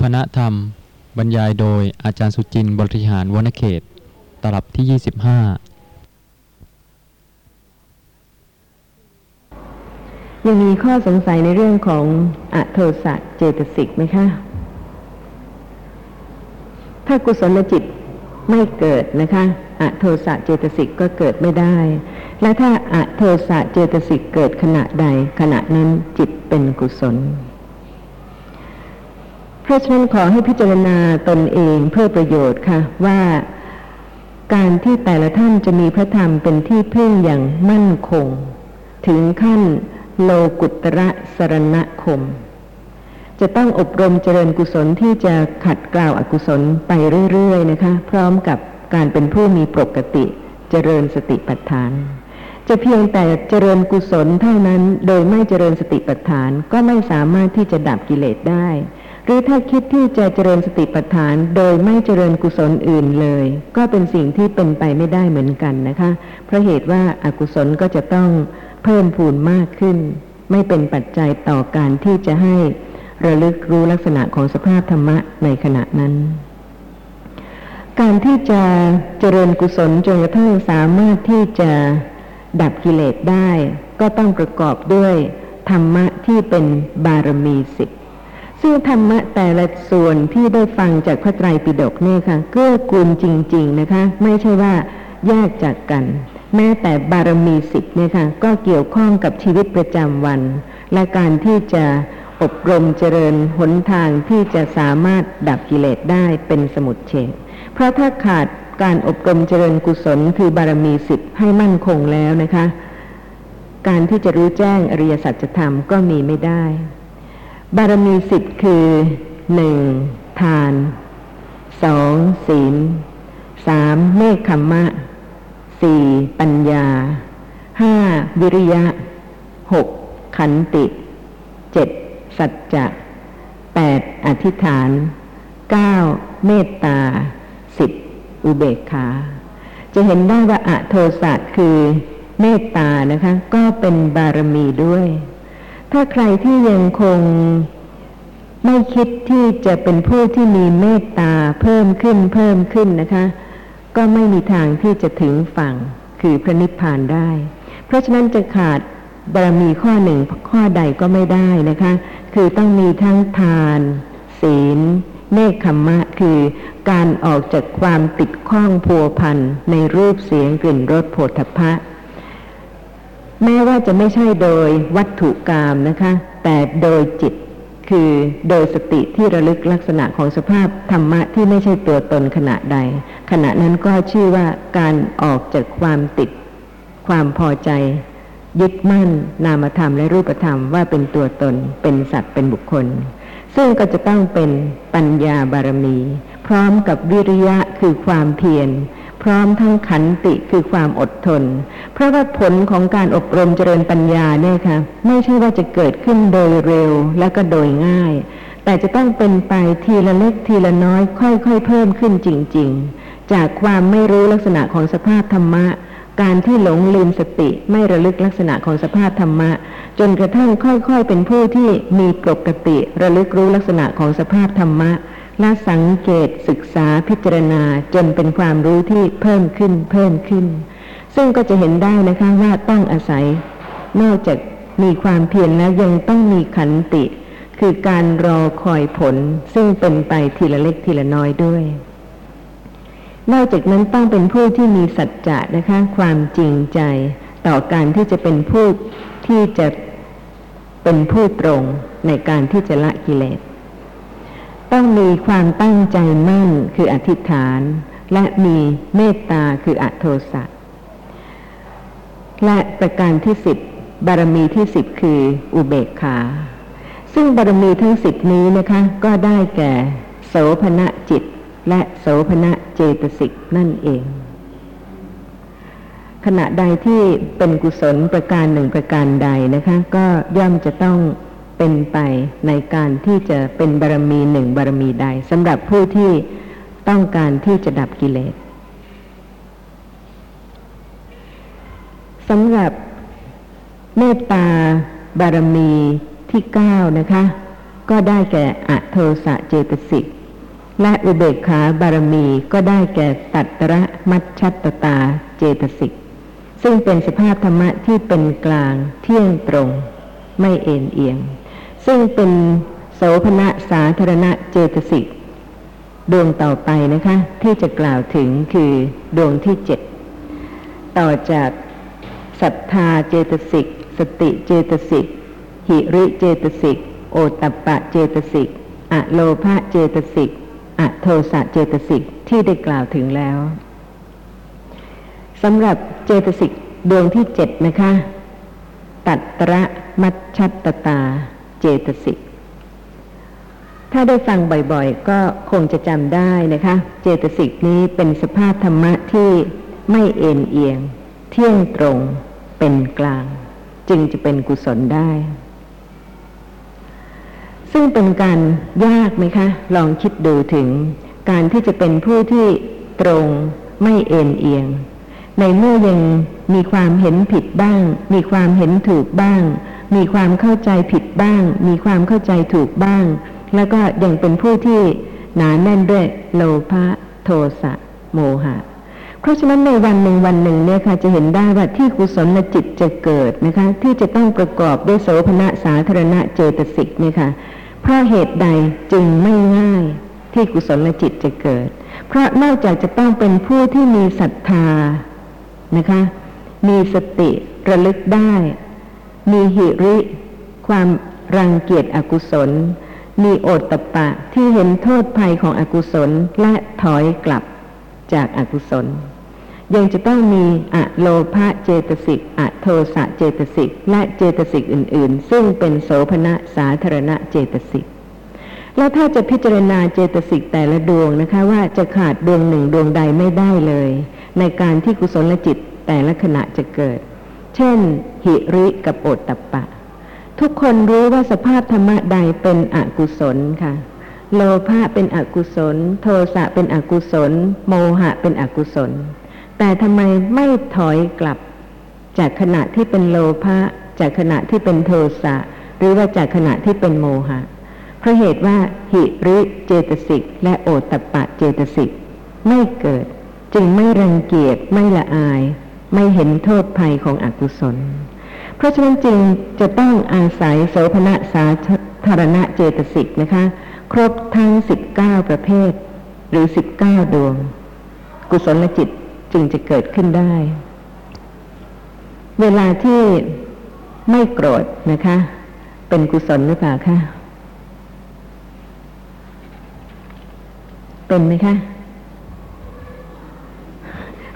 พนธรรม บรรยายโดยอาจารย์สุจินต์บริหารวนเขต ตลับที่ 25 ยังมีข้อสงสัยในเรื่องของอโทสะเจตสิกไหมคะ ถ้ากุศลจิตไม่เกิดนะคะอโทสะเจตสิกก็เกิดไม่ได้ และถ้าอโทสะเจตสิกเกิดขณะใดขณะนั้นจิตเป็นกุศล ราะฉะนั้นขอให้พิจารณาตนเองเพื่อประโยชน์ค่ะ ว่าการที่แต่ละท่านจะมีพระธรรมเป็นที่พึ่งอย่างมั่นคง ถึงขั้นโลกุตระสรณคม จะต้องอบรมเจริญกุศลที่จะขัดกล่าวอกุศลไปเรื่อย ๆ นะคะ พร้อมกับการเป็นผู้มีปกติเจริญสติปัฏฐาน จะเพียงแต่เจริญกุศลเท่านั้นโดยไม่เจริญสติปัฏฐานก็ไม่สามารถที่จะดับกิเลสได้ รือถ้าคิดที่จะเจริญสติปัฏฐานโดยไม่เจริญกุศลอื่นเลย ก็เป็นสิ่งที่เป็นไปไม่ได้เหมือนกันนะคะ เพราะเหตุว่าอากุศลก็จะต้องเพิ่มพูนมากขึ้น ไม่เป็นปัจจัยต่อการที่จะให้ระลึกรู้ลักษณะของสภาพธรรมะในขณะนั้น การที่จะเจริญกุศลจนกระทั่งสามารถที่จะดับกิเลสได้ ก็ต้องประกอบด้วยธรรมะที่เป็นบารมีสิบ ซึ่งธรรมะแต่ละส่วนที่ได้ฟังจากพระไตรปิฎกเนี่ยค่ะเกื้อกูลจริง ๆนะคะ ไม่ใช่ว่าแยกจากกัน แม้แต่บารมีสิบเนี่ยค่ะก็เกี่ยวข้องกับชีวิตประจำวัน และการที่จะอบรมเจริญหนทางที่จะสามารถดับกิเลสได้เป็นสมุดเฉดเพราะถ้าขาดการอบรมเจริญกุศลคือบารมีสิบให้มั่นคงแล้วนะคะ การที่จะรู้แจ้งอริยสัจธรรมก็มีไม่ได้ บารมีสิบคือหนึ่งทานสองศีลสามเมฆขมมะสี่ปัญญาห้าวิริยะหกขันติเจ็ดสัจจะแปดอธิษฐานเก้าเมตตาสิบอุเบกขา จะเห็นได้ว่าอะโทสะคือเมตตานะคะ ก็เป็นบารมีด้วย ถ้าใครที่ยังคงไม่คิดที่จะเป็นผู้ที่มีเมตตาเพิ่มขึ้นเพิ่มขึ้นนะคะ ก็ไม่มีทางที่จะถึงฝั่งคือพระนิพพานได้ เพราะฉะนั้นจะขาดบารมีข้อหนึ่งข้อใดก็ไม่ได้นะคะ คือต้องมีทั้งทาน ศีล เนคขมมะ คือการออกจากความติดข้องพัวพันในรูปเสียงกลิ่นรสโผฏฐัพพะ แม้ว่าจะไม่ใช่โดยวัตถุกรรมนะคะ แต่โดยจิตคือโดยสติที่ระลึกลักษณะของสภาพธรรมะที่ไม่ใช่ตัวตนขณะใด ขณะนั้นก็ชื่อว่าการออกจากความติด ความพอใจ ยึดมั่น นามธรรมและรูปธรรมว่าเป็นตัวตน เป็นสัตว์เป็นบุคคล ซึ่งก็จะต้องเป็นปัญญาบารมี พร้อมกับวิริยะคือความเพียร พร้อมทั้งขันติคือความอดทน เพราะว่าผลของการอบรมเจริญปัญญาเนี่ยค่ะ ไม่ใช่ว่าจะเกิดขึ้นโดยเร็วและก็โดยง่าย แต่จะต้องเป็นไปทีละเล็กทีละน้อย ค่อยๆเพิ่มขึ้นจริง ๆ จากความไม่รู้ลักษณะของสภาพธรรมะ การที่หลงลืมสติไม่ระลึกลักษณะของสภาพธรรมะ จนกระทั่งค่อยๆ เป็นผู้ที่มีปกติ ระลึกรู้ลักษณะของสภาพธรรมะ และสังเกตศึกษาพิจารณาจนเป็นความรู้ที่เพิ่มขึ้นเพิ่มขึ้น ซึ่งก็จะเห็นได้นะคะว่าต้องอาศัย นอกจากมีความเพียรแล้วยังต้องมีขันติ คือการรอคอยผลซึ่งเป็นไปทีละเล็กทีละน้อยด้วย นอกจากนั้นต้องเป็นผู้ที่มีสัจจะนะคะ ความจริงใจต่อการที่จะเป็นผู้ที่จะเป็นผู้ตรงในการที่จะละกิเลส ต้องมีความตั้งใจมั่นคืออธิษฐาน และมีเมตตาคืออัโทสะและประการที่สิบบารมีที่สิบคืออุเบกขา ซึ่งบารมีทั้งสิบนี้นะคะ ก็ได้แก่ โสภณะจิต และโสภณะเจตสิกนั่นเอง ขณะใดที่เป็นกุศลประการหนึ่งประการใดนะคะ ก็ย่อมจะต้อง เป็นไปในการที่จะเป็นบารมีหนึ่งบารมีใดสำหรับผู้ที่ต้องการที่จะดับกิเลสสำหรับเมตตาบารมีที่เก้านะคะ ก็ได้แก่อโทสะเจตสิกและอุเบกขาบารมีก็ได้แก่ตัตระมัชชัตตตาเจตสิกซึ่งเป็นสภาพธรรมะที่เป็นกลางเที่ยงตรง ไม่เอ็นเอียง ซึ่งเป็นโสภณะสาธารณะเจตสิกดวงต่อไปนะคะ ที่จะกล่าวถึงคือดวงที่เจ็ดต่อจากศรัทธาเจตสิกสติเจตสิกหิริเจตสิกโอตัปปะเจตสิกอโลภะเจตสิกอโทสะเจตสิกที่ได้กล่าวถึงแล้วสำหรับเจตสิกดวงที่เจ็ดนะคะ ตัตระมัชชัตตา เจตสิก ถ้าได้ฟังบ่อยๆ ก็คงจะจำได้นะคะ เจตสิกนี้เป็นสภาพธรรมะที่ไม่เอ็นเอียง เที่ยงตรงเป็นกลาง จึงจะเป็นกุศลได้ ซึ่งเป็นการยากไหมคะ ลองคิดดูถึงการที่จะเป็นผู้ที่ตรงไม่เอ็นเอียง ในเมื่อยังมีความเห็นผิดบ้าง มีความเห็นถูกบ้าง มีความเข้าใจผิดบ้าง มีความเข้าใจถูกบ้าง แล้วก็ยังเป็นผู้ที่หนาแน่นด้วยโลภะโทสะโมหะ เพราะฉะนั้นในวันหนึ่งวันหนึ่งเนี่ยค่ะจะเห็นได้ว่าที่กุศลจิตจะเกิดนะคะ ที่จะต้องประกอบด้วยโสภณะสาธารณะเจตสิกเนี่ยค่ะเพราะเหตุใดจึงไม่ง่ายที่กุศลจิตจะเกิด เพราะนอกจากจะต้องเป็นผู้ที่มีศรัทธานะคะ มีสติระลึกได้ มีหิริ ความรังเกียจอกุศล มีโอตตปปะที่เห็นโทษภัยของอกุศลและถอยกลับจากอากุศล ยังจะต้องมีอะโลภะเจตสิกอะโทสะเจตสิกและเจตสิกอื่น ๆ ซึ่งเป็นโสภณะสาธารณะเจตสิกแล้วถ้าจะพิจารณาเจตสิกแต่ละดวงนะคะว่าจะขาดดวงหนึ่งดวงใดไม่ได้เลย ในการที่กุศลจิตแต่ละขณะจะเกิด เช่น หิริกับโอตตัปะ ทุกคนรู้ว่าสภาพธรรมะใดเป็นอกุศลค่ะ โลภะเป็นอกุศล โทสะเป็นอกุศล โมหะเป็นอกุศล แต่ทำไมไม่ถอยกลับ จากขณะที่เป็นโลภะจากขณะที่เป็นโทสะหรือว่าจากขณะที่เป็นโมหะเพราะเหตุว่าหิริเจตสิก และโอตตปปะเจตสิก ไม่เกิด จึงไม่รังเกียจไม่ละอาย ไม่เห็นโทษภัยของอกุศล เพราะฉะนั้นจึงจะต้องอาศัยโสภณะสาธารณะเจตสิกนะคะ ครบทั้งสิบเก้าประเภท หรือสิบเก้าดวง กุศลจิตจึงจะเกิดขึ้นได้ เวลาที่ไม่โกรธนะคะ เป็นกุศลหรือเปล่าคะ เป็นไหมคะ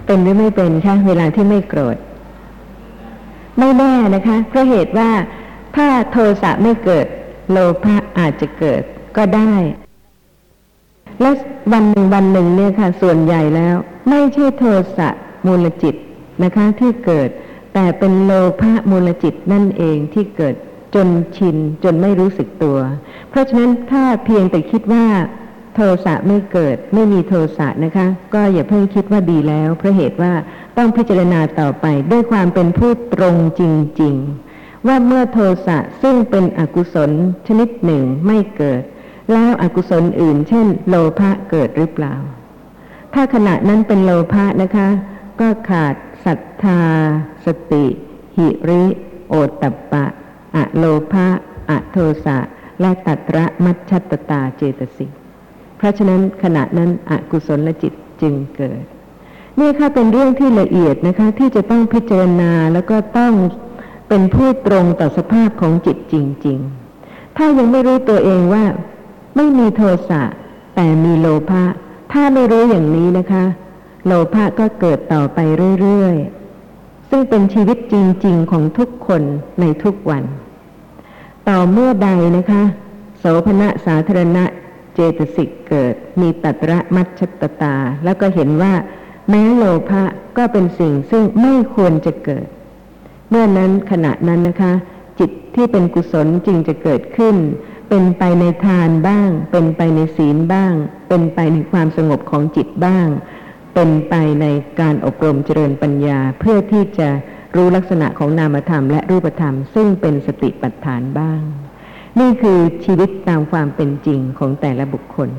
เป็นหรือไม่เป็นคะเวลาที่ไม่โกรธ ไม่แน่นะคะเพราะเหตุว่าถ้าโทสะไม่เกิด โลภะอาจจะเกิดก็ได้ และวันหนึ่งวันหนึ่งเนี่ยค่ะ ส่วนใหญ่แล้ว ไม่ใช่โทสะมูลจิตนะคะ ที่เกิด แต่เป็นโลภะมูลจิตนั่นเองที่เกิดจนชินจนไม่รู้สึกตัว เพราะฉะนั้นถ้าเพียงแต่คิดว่า โทสะไม่เกิดไม่มีโทสะนะคะ ก็อย่าเพิ่งคิดว่าดีแล้วเพราะเหตุว่าต้องพิจารณาต่อไปด้วยความเป็นผู้ตรงจริง ๆ ว่าเมื่อโทสะซึ่งเป็นอกุศลชนิดหนึ่งไม่เกิด แล้วอกุศลอื่น เช่น โลภะเกิดหรือเปล่า ถ้าขณะนั้นเป็นโลภะนะคะ ก็ขาดศรัทธา สติ หิริ โอตตปปะอะโลภะอะโทสะและตัตระมัชชตตาเจตสิก ราะฉะนั้นขณะนั้นอกุศลจิตจึงเกิด นี่ค่ะเป็นเรื่องที่ละเอียดนะคะ ที่จะต้องพิจารณาแล้วก็ต้องเป็นผู้ตรงต่อสภาพของจิตจริง ๆ ถ้ายังไม่รู้ตัวเองว่าไม่มีโทสะแต่มีโลภะถ้าไม่รู้อย่างนี้นะคะ โลภะก็เกิดต่อไปเรื่อยๆ ซึ่งเป็นชีวิตจริง ๆ ของทุกคนในทุกวัน ต่อเมื่อใดนะคะโสภณะสาธารณะ เจตสิกเกิด มีตัตระมัชชตตา แล้วก็เห็นว่า แม้โลภะก็เป็นสิ่งซึ่งไม่ควรจะเกิด เมื่อนั้นขณะนั้นนะคะ จิตที่เป็นกุศลจึงจะเกิดขึ้น เป็นไปในทานบ้าง เป็นไปในศีลบ้าง เป็นไปในความสงบของจิตบ้าง เป็นไปในการอบรมเจริญปัญญาเพื่อที่จะรู้ลักษณะของนามธรรมและรูปธรรม ซึ่งเป็นสติปัฏฐานบ้าง นี่คือชีวิตตามความเป็นจริงของแต่ละบุคคล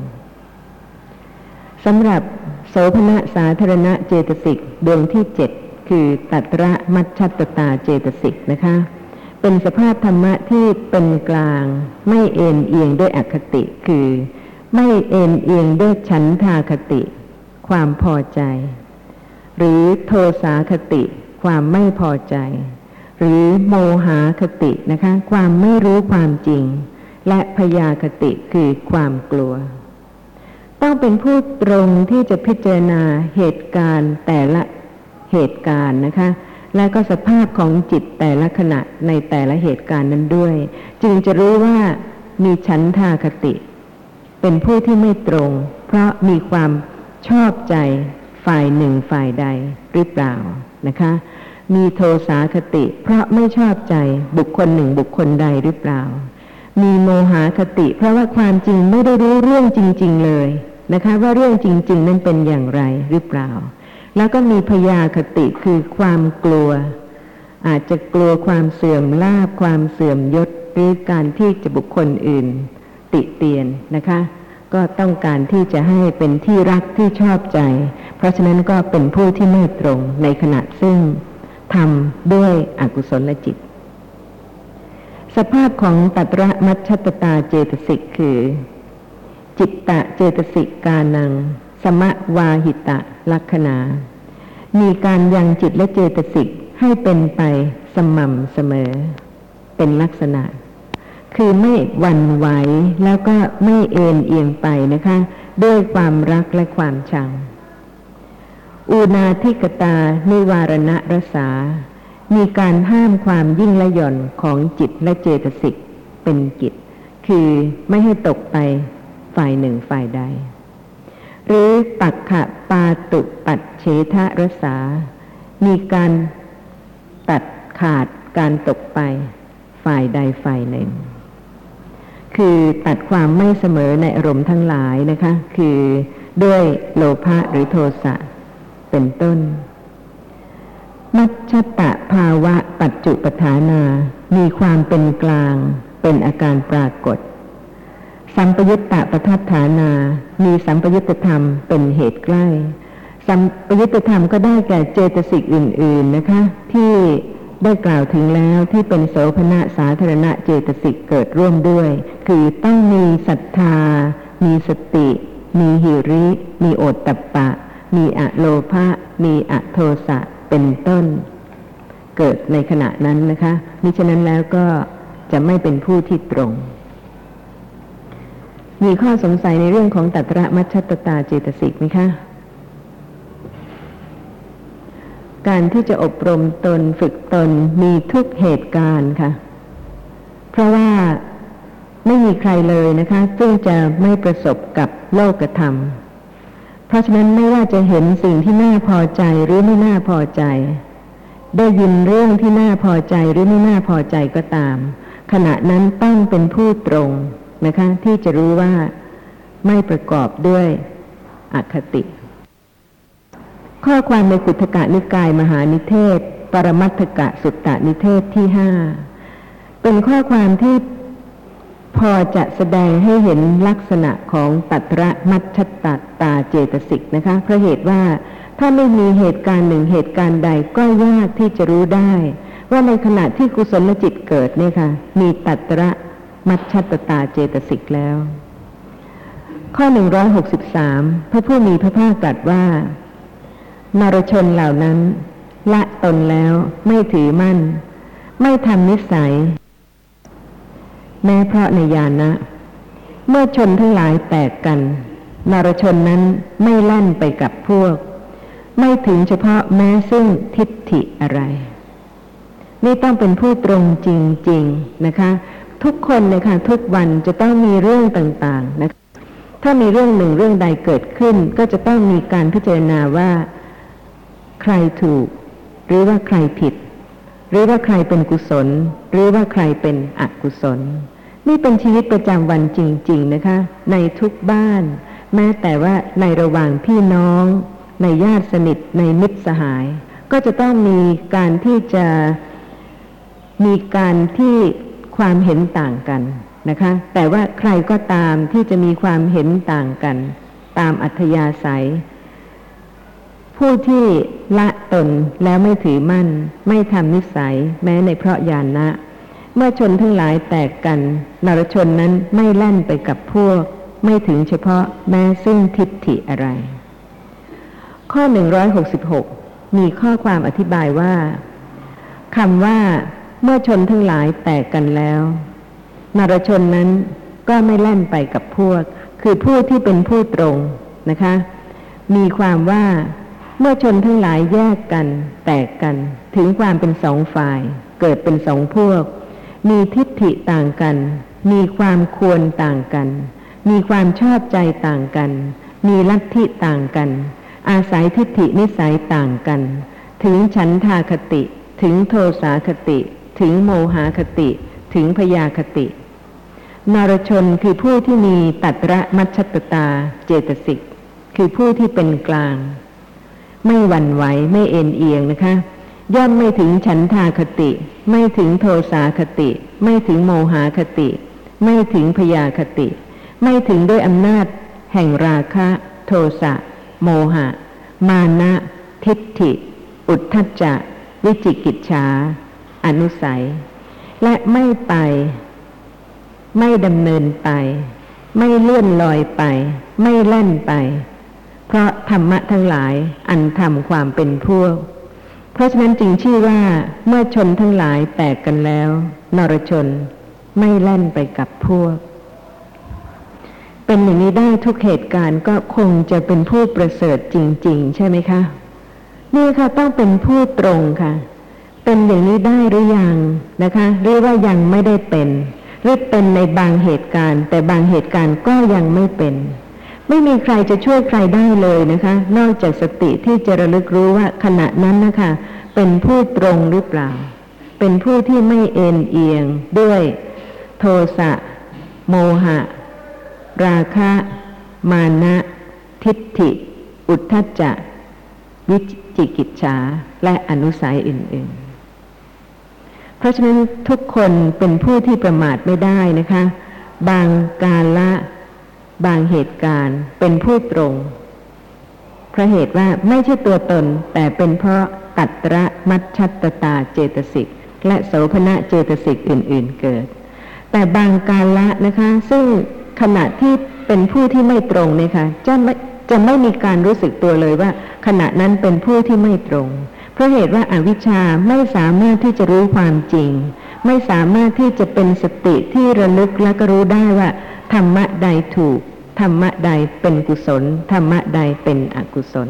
สำหรับโสภณะสาธารณะเจตสิกดวงที่เจ็ดคือตัตระมัชชัตตาเจตสิกนะคะ เป็นสภาพธรรมะที่เป็นกลาง ไม่เอ็นเอียงด้วยอคติคือ ไม่เอ็นเอียงด้วยฉันทาคติ ความพอใจ หรือโทสาคติ ความไม่พอใจ หรือโมหาคตินะคะความไม่รู้ความจริง และพยาคติคือความกลัว ต้องเป็นผู้ตรงที่จะพิจารณาเหตุการณ์แต่ละเหตุการณ์นะคะและก็สภาพของจิตแต่ละขณะในแต่ละเหตุการณ์นั้นด้วย จึงจะรู้ว่ามีฉันทาคติ เป็นผู้ที่ไม่ตรง เพราะมีความชอบใจฝ่ายหนึ่งฝ่ายใดหรือเปล่านะคะ มีโทสาคติ เพราะไม่ชอบใจบุคคลหนึ่งบุคคลใดหรือเปล่า มีโมหาคติ เพราะว่าความจริงไม่ได้รู้เรื่องจริง ๆ เลยนะคะ ว่าเรื่องจริง ๆ นั้นเป็นอย่างไรหรือเปล่า แล้วก็มีพยาคติคือความกลัว อาจจะกลัวความเสื่อมลาบความเสื่อมยศหรือการที่จะบุคคลอื่น ติเตียนนะคะ ก็ต้องการที่จะให้เป็นที่รักที่ชอบใจ เพราะฉะนั้นก็เป็นผู้ที่ไม่ตรงในขณะซึ่ง ทำด้วยอกุศลจิต สภาพของตัตระมัชชตตาเจตสิกคือ จิตตะเจตสิกกานัง สมะวาหิตะลักษณามีการยังจิตและเจตสิกให้เป็นไปสม่ำเสมอ เป็นลักษณะ คือไม่หวั่นไหวแล้วก็ไม่เอ็นเอียงไปนะคะ ด้วยความรักและความชัง อูนาทิกตานิวารณรสา มีการห้ามความยิ่งและหย่อนของจิตและเจตสิกเป็นกิจ คือไม่ให้ตกไปฝ่ายหนึ่งฝ่ายใด หรือปักขะปาตุปัดเฉทะรสา มีการตัดขาดการตกไปฝ่ายใดฝ่ายหนึ่ง คือตัดความไม่เสมอในอารมณ์ทั้งหลายนะคะ คือด้วยโลภะหรือโทสะ เป็นต้น มัชชตะภาวะปัจจุปทานา มีความเป็นกลาง เป็นอาการปรากฏ สัมปยุตตะประทัฐานา มีสัมปยุตธรรมเป็นเหตุใกล้ สัมปยุตธรรมก็ได้แก่เจตสิกอื่น ๆนะคะ ที่ได้กล่าวถึงแล้วที่เป็นโสภณะสาธารณะเจตสิกเกิดร่วมด้วย คือต้องมีศรัทธา มีสติ มีหิริ มีโอตตัปปะ มีอะโลภะมีอะโทสะเป็นต้น เกิดในขณะนั้นนะคะมิฉะนั้นแล้วก็จะไม่เป็นผู้ที่ตรง มีข้อสงสัยในเรื่องของตัตระมัชชตตาเจตสิกไหมคะการที่จะอบรมตนฝึกตนมีทุกเหตุการณ์ค่ะ เพราะว่าไม่มีใครเลยนะคะ ซึ่งจะไม่ประสบกับโลกธรรม เพราะฉะนั้นไม่ว่าจะเห็นสิ่งที่น่าพอใจหรือไม่น่าพอใจ ได้ยินเรื่องที่น่าพอใจหรือไม่น่าพอใจก็ตาม ขณะนั้นต้องเป็นผู้ตรงนะคะที่จะรู้ว่าไม่ประกอบด้วยอคติ ข้อความในกุทกะนิกายมหานิเทศ ปรมัตถกะสุตตนิเทศที่ห้าเป็นข้อความที่ พอจะแสดงให้เห็นลักษณะของตัตระมัชชตตาเจตสิกนะคะเพราะเหตุว่าถ้าไม่มีเหตุการณ์หนึ่งเหตุการณ์ใดก็ยากที่จะรู้ได้ ว่าในขณะที่กุศลจิตเกิดเนี่ยค่ะ มีตัตระมัชชตตาเจตสิกแล้ว ข้อ163พระผู้มีพระภาคตรัสว่านรชนเหล่านั้น ละตนแล้วไม่ถือมั่น ไม่ทำนิสัย แม้เพราะในยานะ เมื่อชนทั้งหลายแตกกัน นรชนนั้นไม่แล่นไปกับพวก ไม่ถึงเฉพาะแม้ซึ่งทิฏฐิอะไร นี่ต้องเป็นผู้ตรงจริง ๆนะคะ ทุกคนเลยค่ะทุกวันจะต้องมีเรื่องต่างๆนะคะถ้ามีเรื่องหนึ่งเรื่องใดเกิดขึ้น ก็จะต้องมีการพิจารณาว่า ใครถูก หรือว่าใครผิด หรือว่าใครเป็นกุศล หรือว่าใครเป็นอกุศล นี่เป็นชีวิตประจำวันจริง ๆนะคะ ในทุกบ้าน แม้แต่ว่าในระหว่างพี่น้อง ในญาติสนิทในมิตรสหาย ก็จะต้องมีการที่จะมีการที่ความเห็นต่างกันนะคะ แต่ว่าใครก็ตามที่จะมีความเห็นต่างกัน ตามอัธยาศัย ผู้ที่ละตนแล้วไม่ถือมั่น ไม่ทำนิสัย แม้ในเพราะญาณะ เมื่อชนทั้งหลายแตกกัน นรชนนั้นไม่แล่นไปกับพวก ไม่ถึงเฉพาะแม้ซึ่งทิฏฐิอะไร ข้อ 166 มีข้อความอธิบายว่าคำว่า เมื่อชนทั้งหลายแตกกันแล้ว นรชนนั้นก็ไม่แล่นไปกับพวก คือผู้ที่เป็นผู้ตรงนะคะ มีความว่าเมื่อชนทั้งหลายแยกกัน แตกกัน ถึงความเป็นสองฝ่าย เกิดเป็นสองพวก มีทิฏฐิต่างกัน มีความควรต่างกัน มีความชอบใจต่างกัน มีลัทธิต่างกัน อาศัยทิฏฐินิสัยต่างกัน ถึงฉันทาคติ ถึงโทสาคติ ถึงโมหาคติ ถึงพยาคติ นรชนคือผู้ที่มีตัตระมัชชตตาเจตสิก คือผู้ที่เป็นกลาง ไม่หวั่นไหวไม่เอ็นเอียงนะคะ ย่อมไม่ถึงฉันทาคติ ไม่ถึงโทสาคติ ไม่ถึงโมหาคติ ไม่ถึงพยาคติ ไม่ถึงด้วยอำนาจ แห่งราคะ โทสะโมหะ มานะ ทิฏฐิ อุทธัจจะ วิจิกิจฉาอนุสัย และไม่ไป ไม่ดำเนินไป ไม่เลื่อนลอยไป ไม่แล่นไป เพราะธรรมะทั้งหลายอันทำความเป็นพวก เพราะฉะนั้นจึงชื่อว่าเมื่อชนทั้งหลายแตกกันแล้ว นรชนไม่แล่นไปกับพวก เป็นอย่างนี้ได้ทุกเหตุการณ์ก็คงจะเป็นผู้ประเสริฐจริง ๆ ใช่ไหมคะนี่ค่ะต้องเป็นผู้ตรงค่ะ เป็นอย่างนี้ได้หรือยังนะคะเรียกว่ายังไม่ได้เป็นหรือเป็นในบางเหตุการณ์ แต่บางเหตุการณ์ก็ยังไม่เป็น ไม่มีใครจะช่วยใครได้เลยนะคะ นอกจากสติที่จะระลึกรู้ว่าขณะนั้นนะคะ เป็นผู้ตรงหรือเปล่า เป็นผู้ที่ไม่เอ็นเอียงด้วยโทสะโมหะ ราคะ มานะ ทิฏฐิ อุทธัจจะ วิจิกิจฉาและอนุสัยอื่น ๆ เพราะฉะนั้นทุกคนเป็นผู้ที่ประมาทไม่ได้นะคะ บางกาละ บางเหตุการณ์เป็นผู้ตรงเพราะเหตุว่าไม่ใช่ตัวตนแต่เป็นเพราะ ตัตระมัชชัตตตาเจตสิก และโสภณะเจตสิกอื่น ๆเกิด แต่บางกาละนะคะ ซึ่งขณะที่เป็นผู้ที่ไม่ตรงเนี่ยค่ะจะไม่จะไม่มีการรู้สึกตัวเลยว่า ขณะนั้นเป็นผู้ที่ไม่ตรง เพราะเหตุว่าอาวิชชาไม่สามารถที่จะรู้ความจริง ไม่สามารถที่จะเป็นสติที่ระลึกและก็รู้ได้ว่า ธรรมะใดถูก ธรรมะใดเป็นกุศล ธรรมะใดเป็นอกุศล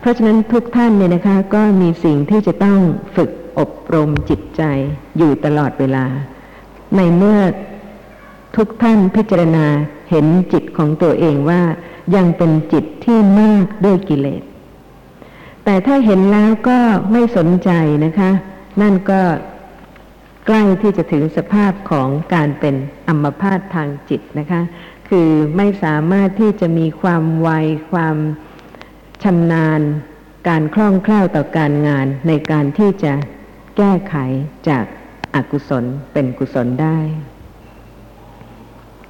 เพราะฉะนั้นทุกท่านเนี่ยนะคะก็มีสิ่งที่จะต้องฝึกอบรมจิตใจอยู่ตลอดเวลา ในเมื่อทุกท่านพิจารณาเห็นจิตของตัวเองว่ายังเป็นจิตที่มากด้วยกิเลส แต่ถ้าเห็นแล้วก็ไม่สนใจนะคะ นั่นก็ใกล้ที่จะถึงสภาพของการเป็นอัมพาตทางจิตนะคะ คือไม่สามารถที่จะมีความไวความ ชำนาญการคล่องแคล่วต่อการงานในการที่จะแก้ไขจากอากุศลเป็นกุศลได้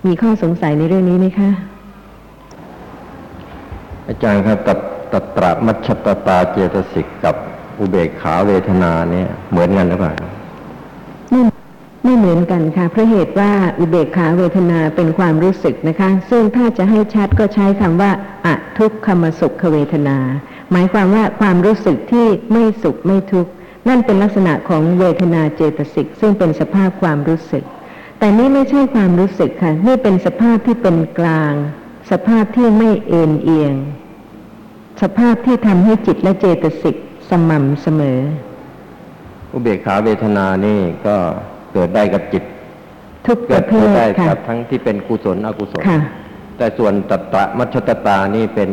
มีข้อสงสัยในเรื่องนี้ไหมคะ อาจารย์ครับตัตตัตระมัชตตาเจตสิกกับอุเบกขาเวทนาเนี่ยเหมือนกันหรือเปล่า ไม่เหมือนกันค่ะเพราะเหตุว่าอุเบกขาเวทนาเป็นความรู้สึกนะคะ ซึ่งถ้าจะให้ชัดก็ใช้คำว่าอะทุกขมสุขเวทนา หมายความว่าความรู้สึกที่ไม่สุขไม่ทุกข์นั่นเป็นลักษณะของเวทนาเจตสิกซึ่งเป็นสภาพความรู้สึก แต่นี่ไม่ใช่ความรู้สึกค่ะ นี่เป็นสภาพที่เป็นกลาง สภาพที่ไม่เอ็นเอียง สภาพที่ทำให้จิตและเจตสิกสม่ำเสมอ อุเบกขาเวทนานี่ก็ เกิดได้กับจิต ทุกปเกิดระเภเกิดทได้ค่ะกับทั้งที่เป็นกุศลอกุศลค่ะแต่ส่วนตัตระมัชชตตานี่เป็น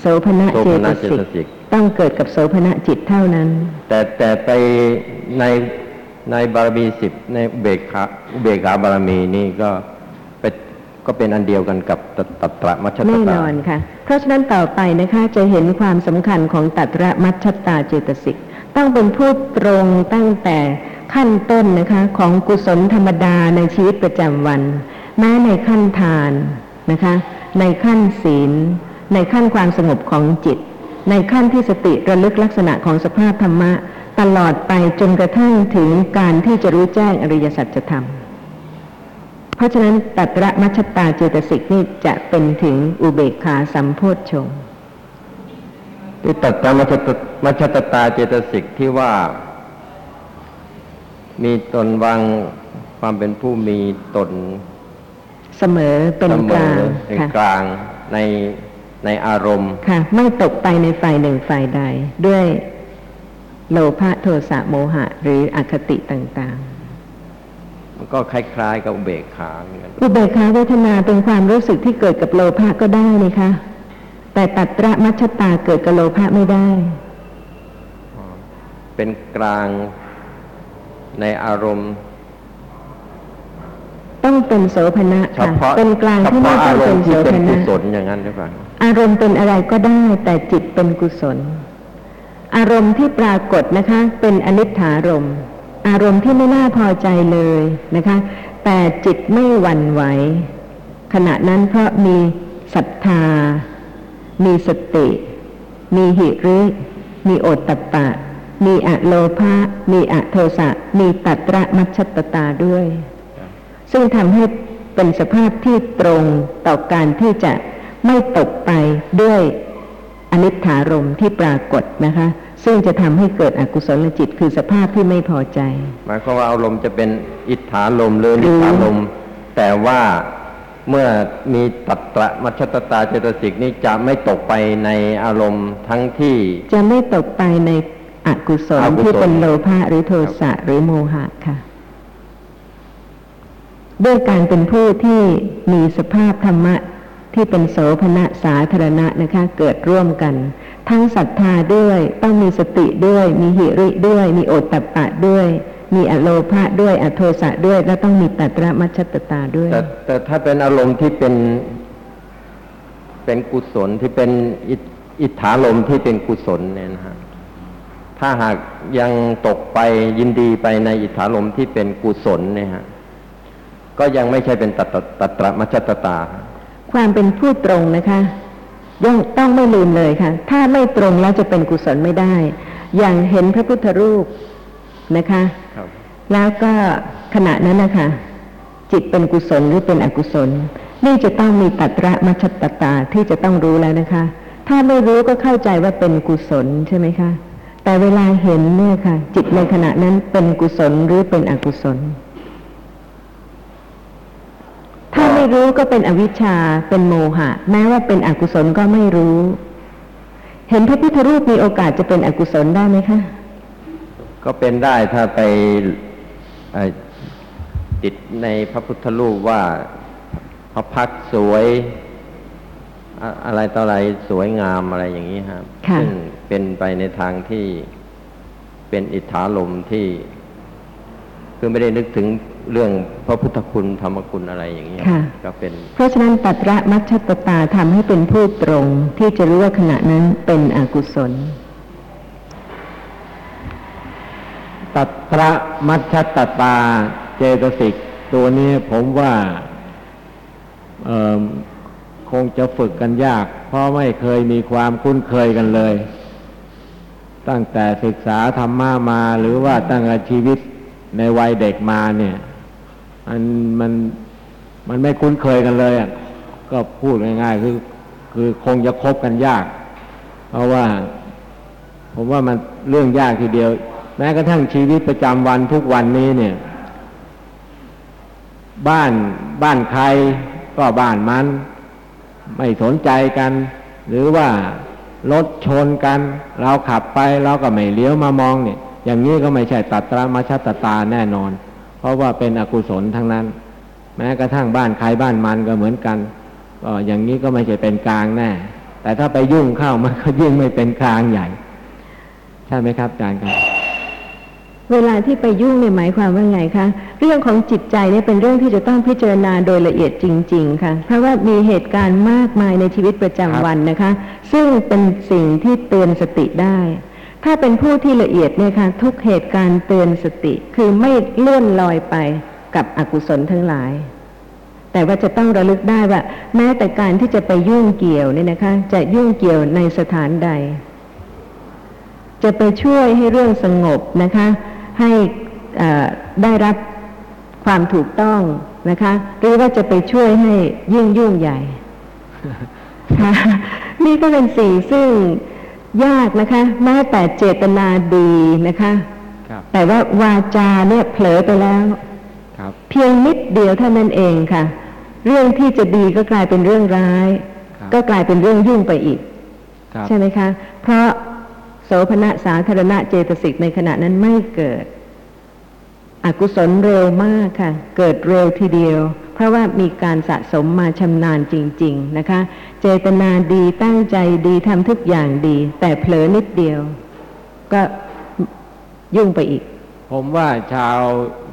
โสภณะโสเจภตณะเจสิตกสิกต้องเกิดกับโสภณะจิตเท่านั้น แต่แต่ไปในในบารมีสิบในอุเบกขาอุเบกขาบารมีนี่ก็เป็นก็เป็นอันเดียวกันกับตัตัตระมัชชตแน่ตานอนค่ะ เพราะฉะนั้นต่อไปนะคะจะเห็นความสำคัญของตัตระมัชชตาเจตสิกต้องเป็นผู้ตรงตั้งแต่ ขั้นต้นนะคะของกุศลธรรมดาในชีวิตประจำวัน แม้ในขั้นทานนะคะ ในขั้นศีล ในขั้นความสงบของจิต ในขั้นที่สติระลึกลักษณะของสภาพธรรมะ ตลอดไปจนกระทั่งถึงการที่จะรู้แจ้งอริยสัจธรรม เพราะฉะนั้นตัตระมัชตาเจตสิกนี่จะเป็นถึงอุเบกขาสัมโพชฌงค์ที่ตัตามัชตมัชตตาเจตสิกที่ว่า มีตนวางความเป็นผู้มีตน เสมอเป็นเสมกลาองเป็นค่ะกลางในในอารมณ์ ค่ะ ไม่ตกไปในฝ่ายหนึ่งฝ่ายใด ด้วยโลภะโทสะโมหะ หรืออคติต่างมันก็คล้ายๆกับอุเบกขาเหมือนกันๆอุเบกขาเวทนาเป็นความรู้สึกที่เกิดกับโลภะก็ได้นี่คะ แต่ตัตระมัชฌตาเกิดกับโลภะไม่ได้ เป็นกลาง ในอารมณ์ ต้องเป็นโสภณะเฉค่ะพาะเป็นกลางเฉที่ไม่พาะต้ออางรเป็มนณ์โสที่เป็นภกุณะ ศลอย่างนั้นหรือเปล่าอารมณ์เป็นอะไรก็ได้แต่จิตเป็นกุศล อารมณ์ที่ปรากฏนะคะ เป็นอนิจฐารมณ์ อารมณ์ที่ไม่น่าพอใจเลยนะคะ แต่จิตไม่หวั่นไหว ขณะนั้นเพราะมีศรัทธา มีสติ มีหิริ มีโอตตัปปะ มีอะโลภะมีอะโทสะ มีตัตระมัชฌตตาด้วย ซึ่งทำให้เป็นสภาพที่ตรงต่อการที่จะไม่ตกไปด้วยอนิจฐารมณ์ที่ปรากฏนะคะ ซึ่งจะทำให้เกิดอกุศลจิตคือสภาพที่ไม่พอใจ หมายความว่าอารมณ์จะเป็นอิทธาลมหรือนิธาลมแต่ว่าเมื่อมีตัตระมัชตตาเจตสิกนี้จะไม่ตกไปในอารมณ์ทั้งที่ จะไม่ตกไปใน อกุศลอกุศลที่เป็นโลภะหรือโทสะหรือโมหะค่ะ ด้วยการเป็นผู้ที่มีสภาพธรรมะที่เป็นโสภณะสาธารณะนะคะ เกิดร่วมกัน ทั้งศรัทธาด้วยต้องมีสติด้วย มีหิริด้วย มีโอตตัปปะด้วย มีอโลภะด้วยอโทสะด้วย และต้องมีตัตระมัชฌตตาด้วย แต่แต่ถ้าเป็นอารมณ์ที่เป็นเป็นกุศลที่เป็นอิทอิทธาลมที่เป็นกุศลเนี่ยนะฮะ ถ้าหากยังตกไปยินดีไปในอิทธาลมที่เป็นกุศลเนี่ยฮะก็ยังไม่ใช่เป็นตัตตตัตระมัชฌตตา ความเป็นผู้ตรงนะคะย่อมต้องไม่ลืมเลยค่ะ ถ้าไม่ตรงแล้วจะเป็นกุศลไม่ได้ อย่างเห็นพระพุทธรูปนะคะครับแล้วก็ขณะนั้นนะคะจิตเป็นกุศลหรือเป็นอกุศล นี่จะต้องมีตัตระมัชฌตตาที่จะต้องรู้แล้วนะคะ ถ้าไม่รู้ก็เข้าใจว่าเป็นกุศลใช่ไหมคะ แต่เวลาเห็นเนี่ยค่ะ จิตในขณะนั้นเป็นกุศลหรือเป็นอกุศล ถ้าไม่รู้ก็เป็นอวิชชาเป็นโมหะ แม้ว่าเป็นอกุศลก็ไม่รู้ เห็นพระพุทธรูปมีโอกาสจะเป็นอกุศลได้ไหมคะก็เป็นได้ถ้าไปเอ่อติดในพระพุทธรูปว่าพระพักตร์สวยอะอะไรต่ออะไรสวยงามอะไรอย่างนี้ครับค่ะซึ่ง เป็นไปในทางที่เป็นอิทธาลมที่ คือไม่ได้นึกถึงเรื่องพระพุทธคุณธรรมคุณอะไรอย่างนี้ค่ะก็เป็น เพราะฉะนั้นตัตระมัชฌตตาทำให้เป็นผู้ตรงที่จะรู้ว่าขณะนั้นเป็นอกุศลตัตระมัชฌตตาเจตสิกตัวนี้ผมว่าเอิ่มคงจะฝึกกันยาก เพราะไม่เคยมีความคุ้นเคยกันเลย ตั้งแต่ศึกษาธรรมะมาหรือว่าตั้งแต่ชีวิตในวัยเด็กมาเนี่ยมันมันมันไม่คุ้นเคยกันเลยอะก็พูดง่ายๆคือคือคงจะคบกันยาก เพราะว่า ผมว่ามันเรื่องยากทีเดียว แม้กระทั่งชีวิตประจำวันทุกวันนี้เนี่ย บ้านบ้านใครก็บ้านมัน ไม่สนใจกัน หรือว่า รถชนกัน เราขับไปเราก็ไม่เลี้ยวมามองเนี่ย อย่างนี้ก็ไม่ใช่ตัตระมัชตตาแน่นอน เพราะว่าเป็นอกุศลทั้งนั้น แม้กระทั่งบ้านใครบ้านมันก็เหมือนกันก็อย่างนี้ก็ไม่ใช่เป็นกลางแน่แต่ถ้าไปยุ่งเข้ามันก็ยิ่งไม่เป็นกลางใหญ่ ใช่ไหมครับอาจารย์ครับ เวลาที่ไปยุ่งเนี่ยหมายความว่าไงคะ เรื่องของจิตใจเนี่ยเป็นเรื่องที่จะต้องพิจารณาโดยละเอียดจริง ๆ ค่ะ เพราะว่ามีเหตุการณ์มากมายในชีวิตประจำวันนะคะ ซึ่งเป็นสิ่งที่เตือนสติได้ ถ้าเป็นผู้ที่ละเอียดเนี่ยค่ะทุกเหตุการณ์เตือนสติ คือไม่เลื่อนลอยไปกับอกุศลทั้งหลาย แต่ว่าจะต้องระลึกได้ว่า แม้แต่การที่จะไปยุ่งเกี่ยวเนี่ยนะคะ จะยุ่งเกี่ยวในสถานใด จะไปช่วยให้เรื่องสงบนะคะ ให้เอ่อได้รับความถูกต้องนะคะ หรือว่าจะไปช่วยให้ยิ่งยุ่งใหญ่ค่ะนี่ก็เป็นสิ่งซึ่งยากนะคะ แม้แต่เจตนาดีนะคะครับแต่ว่าวาจาเนี่ยเผลอไปแล้วครับเพียงนิดเดียวเท่านั้นเองค่ะ เรื่องที่จะดีก็กลายเป็นเรื่องร้ายครับก็กลายเป็นเรื่องยุ่งไปอีกครับใช่ไหมคะ เพราะ โสภณะสาธารณะเจตสิกในขณะนั้นไม่เกิด อกุศลเร็วมากค่ะ เกิดเร็วทีเดียว เพราะว่ามีการสะสมมาชำนาญจริง ๆนะคะ เจตนาดีตั้งใจดีทำทุกอย่างดี แต่เผลอนิดเดียว ก็ยุ่งไปอีก ผมว่าชาว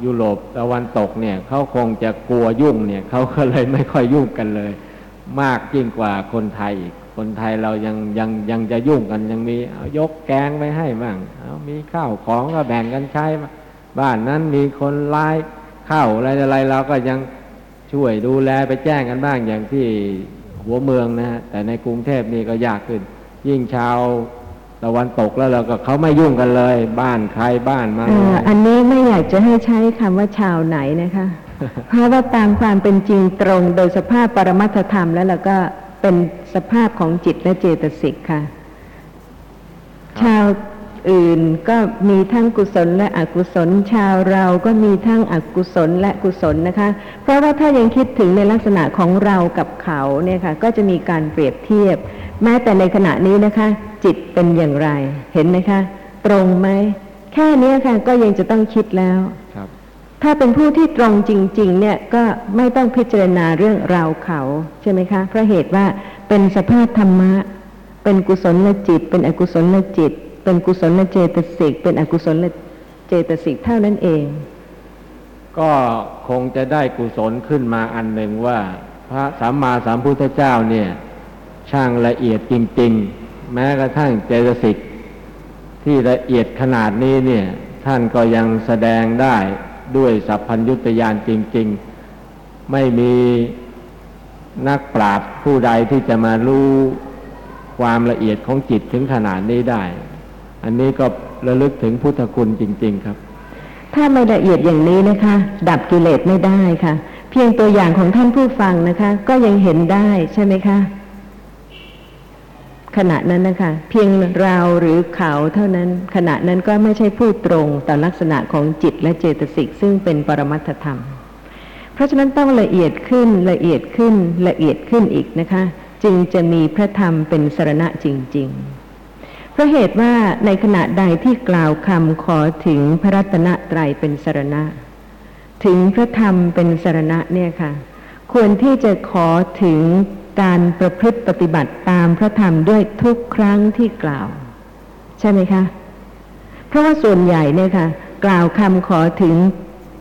ยุโรปตะวันตกเนี่ยเขาคงจะกลัวยุ่งเนี่ยเขาก็เลยไม่ค่อยยุ่งกันเลย มากยิ่งกว่าคนไทยอีก คนไทยเรายังยังยังจะยุ่งกันยังมีเอายกแกงไว้ให้บ้างเอามีข้าวของก็แบ่งกันใช้บ้านนั้นมีคนร้ายข้าวอะไรอะไรเราก็ยังช่วยดูแลไปแจ้งกันบ้างอย่างที่หัวเมืองนะฮะแต่ในกรุงเทพนี่ก็ยากขึ้น ยิ่งชาวตะวันตกแล้วเราก็เขาไม่ยุ่งกันเลย บ้านใครบ้านมันเอ่ออันนี้ไม่อยากจะให้ใช้คำว่าชาวไหนนะคะ เพราะว่าตามความเป็นจริงตรงโดยสภาพปรมัตธรรมแล้วเราก็ เป็นสภาพของจิตและเจตสิกค่ะ ชาวอื่นก็มีทั้งกุศลและอกุศล ชาวเราก็มีทั้งอกุศลและกุศลนะคะ เพราะว่าถ้ายังคิดถึงในลักษณะของเรากับเขาเนี่ยค่ะ ก็จะมีการเปรียบเทียบ แม้แต่ในขณะนี้นะคะ จิตเป็นอย่างไร เห็นไหมคะ ตรงไหม แค่เนี้ยค่ะก็ยังจะต้องคิดแล้วครับ ถ้าเป็นผู้ที่ตรงจริง ๆ เนี่ยก็ไม่ต้องพิจารณาเรื่องเราเขาใช่ไหมคะ เพราะเหตุว่าเป็นสภาพธรรมะ เป็นกุศลจิต เป็นอกุศลจิต เป็นกุศลเจตสิก เป็นอกุศลเจตสิกเท่านั้นเอง ก็คงจะได้กุศลขึ้นมาอันหนึ่งว่า พระสัมมาสัมพุทธเจ้าเนี่ย ช่างละเอียดจริง ๆ แม้กระทั่งเจตสิกที่ละเอียดขนาดนี้เนี่ย ท่านก็ยังแสดงได้ ด้วยสัพพัญญุตยานจริง ๆ ไม่มีนักปราชญ์ผู้ใดที่จะมารู้ความละเอียดของจิตถึงขนาดนี้ได้ อันนี้ก็ระลึกถึงพุทธคุณจริง ๆ ครับ ถ้าไม่ละเอียดอย่างนี้นะคะ ดับกิเลสไม่ได้ค่ะ เพียงตัวอย่างของท่านผู้ฟังนะคะ ก็ยังเห็นได้ใช่ไหมคะ ขณะนั้นนะคะเพียงเราหรือเขาเท่านั้น ขณะนั้นก็ไม่ใช่ผู้ตรงต่อลักษณะของจิตและเจตสิกซึ่งเป็นปรมัตถธรรม เพราะฉะนั้นต้องละเอียดขึ้นละเอียดขึ้นละเอียดขึ้นอีกนะคะ จึงจะมีพระธรรมเป็นสรณะจริง ๆ เพราะเหตุว่าในขณะใดที่กล่าวคำขอถึงพระรัตนตรัยเป็นสรณะ ถึงพระธรรมเป็นสรณะเนี่ยค่ะ ควรที่จะขอถึง การประพฤติปฏิบัติตามพระธรรมด้วยทุกครั้งที่กล่าว ใช่ไหมคะ เพราะว่าส่วนใหญ่เนี่ยค่ะ กล่าวคำขอถึง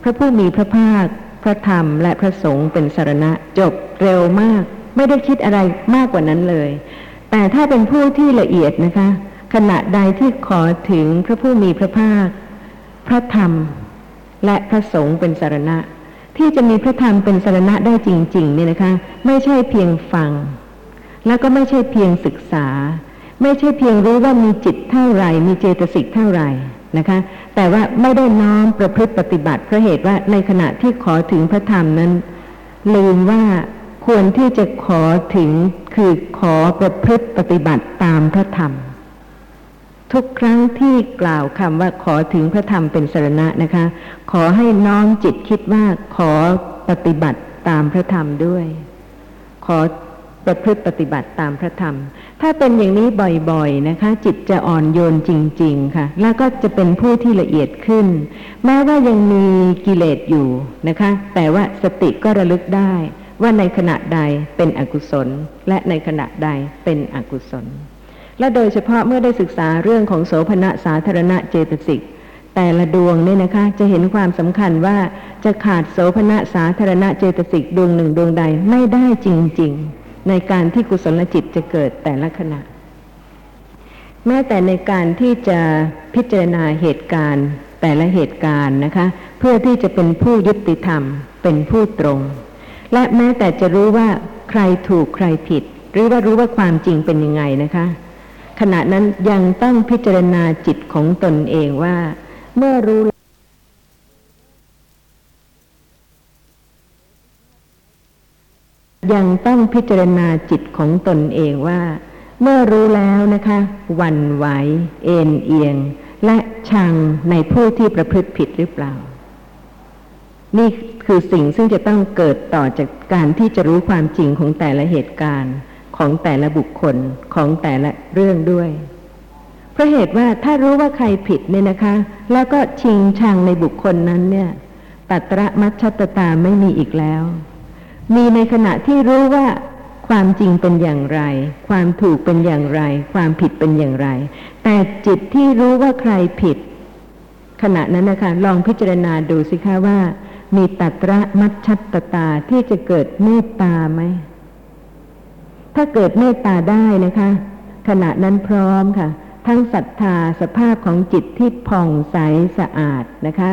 พระผู้มีพระภาค พระธรรมและพระสงฆ์เป็นสารณะจบเร็วมาก ไม่ได้คิดอะไรมากกว่านั้นเลย แต่ถ้าเป็นผู้ที่ละเอียดนะคะ ขณะใดที่ขอถึงพระผู้มีพระภาค พระธรรม และพระสงฆ์เป็นสารณะ ที่จะมีพระธรรมเป็นสารณะได้จริงๆเนี่ยนะคะ ไม่ใช่เพียงฟัง แล้วก็ไม่ใช่เพียงศึกษา ไม่ใช่เพียงรู้ว่ามีจิตเท่าไหร่ มีเจตสิกเท่าไหร่นะคะ แต่ว่าไม่ได้น้อมประพฤติปฏิบัติเพราะเหตุว่าในขณะที่ขอถึงพระธรรมนั้น ลืมว่าควรที่จะขอถึงคือขอประพฤติปฏิบัติตามพระธรรม ทุกครั้งที่กล่าวคำว่าขอถึงพระธรรมเป็นสรณะนะคะ ขอให้น้อมจิตคิดว่าขอปฏิบัติตามพระธรรมด้วย ขอประพฤติปฏิบัติตามพระธรรม ถ้าเป็นอย่างนี้บ่อยๆนะคะ จิตจะอ่อนโยนจริง ๆ ค่ะ แล้วก็จะเป็นผู้ที่ละเอียดขึ้น แม้ว่ายังมีกิเลสอยู่นะคะ แต่ว่าสติก็ระลึกได้ ว่าในขณะใดเป็นอกุศล และในขณะใดเป็นอกุศล และโดยเฉพาะเมื่อได้ศึกษาเรื่องของโสภณะสาธารณะเจตสิก แต่ละดวงเนี่ยนะคะจะเห็นความสำคัญว่าจะขาดโสภณะสาธารณะเจตสิกดวงหนึ่งดวงใดไม่ได้จริง ๆ ในการที่กุศลจิตจะเกิดแต่ละขณะ แม้แต่ในการที่จะพิจารณาเหตุการณ์แต่ละเหตุการณ์นะคะ เพื่อที่จะเป็นผู้ยุติธรรม เป็นผู้ตรง และแม้แต่จะรู้ว่าใครถูกใครผิด หรือว่ารู้ว่าความจริงเป็นยังไงนะคะ ขณะนั้นยังต้องพิจารณาจิตของตนเองว่า เมื่อรู้ยังต้องพิจารณาจิตของตนเองว่า เมื่อรู้แล้วนะคะวันไหว เอ็นเอียง และชังในผู้ที่ประพฤติผิดหรือเปล่า นี่คือสิ่งซึ่งจะต้องเกิดต่อจากการที่จะรู้ความจริงของแต่ละเหตุการณ์ ของแต่ละบุคคลของแต่ละเรื่องด้วย เพราะเหตุว่าถ้ารู้ว่าใครผิดเนี่ยนะคะ แล้วก็ชิงชังในบุคคลนั้นเนี่ยตัตระมัชชตตาไม่มีอีกแล้ว มีในขณะที่รู้ว่าความจริงเป็นอย่างไร ความถูกเป็นอย่างไร ความผิดเป็นอย่างไร แต่จิตที่รู้ว่าใครผิด ขณะนั้นนะคะลองพิจารณาดูสิคะว่า มีตัตระมัชชตตาที่จะเกิดเมตตาไหม ถ้าเกิดเมตตาได้นะคะ ขณะนั้นพร้อมค่ะ ทั้งศรัทธาสภาพของจิตที่ผ่องใสสะอาดนะคะ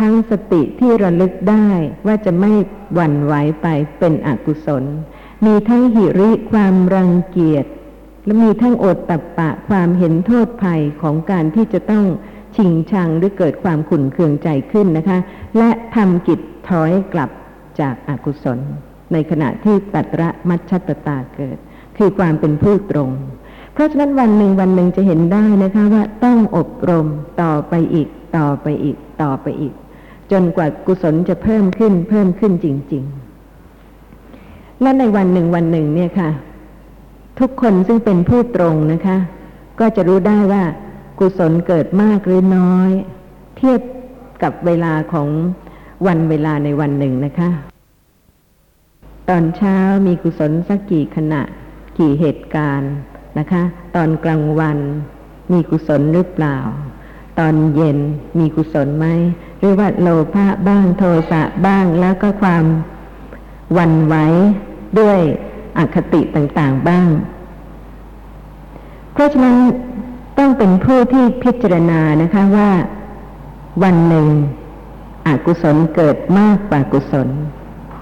ทั้งสติที่ระลึกได้ว่าจะไม่หวั่นไหวไปเป็นอกุศล มีทั้งหิริความรังเกียจและมีทั้งอตตัปปะความเห็นโทษภัยของการที่จะต้องชิงชังหรือเกิดความขุ่นเคืองใจขึ้นนะคะ และทำกิจถอยกลับจากอากุศล ในขณะที่ตัตระมัชชตตาเกิด คือความเป็นผู้ตรง เพราะฉะนั้นวันหนึ่งวันหนึ่งจะเห็นได้นะคะว่าต้องอบรมต่อไปอีก ต่อไปอีก ต่อไปอีก จนกว่ากุศลจะเพิ่มขึ้นเพิ่มขึ้นจริง ๆ และในวันหนึ่งวันหนึ่งเนี่ยค่ะ ทุกคนซึ่งเป็นผู้ตรงนะคะ ก็จะรู้ได้ว่ากุศลเกิดมากหรือน้อย เทียบกับเวลาของวันเวลาในวันหนึ่งนะคะ ตอนเช้ามีกุศลสักกี่ขณะ กี่เหตุการณ์นะคะ ตอนกลางวัน มีกุศลหรือเปล่า ตอนเย็นมีกุศลไหมหรือว่าโลภะบ้างโทสะบ้างแล้วก็ความวันไหวด้วยอคติต่างๆบ้าง เพราะฉะนั้นต้องเป็นผู้ที่พิจารณานะคะว่า วันหนึ่งอกุศลเกิดมากกว่ากุศล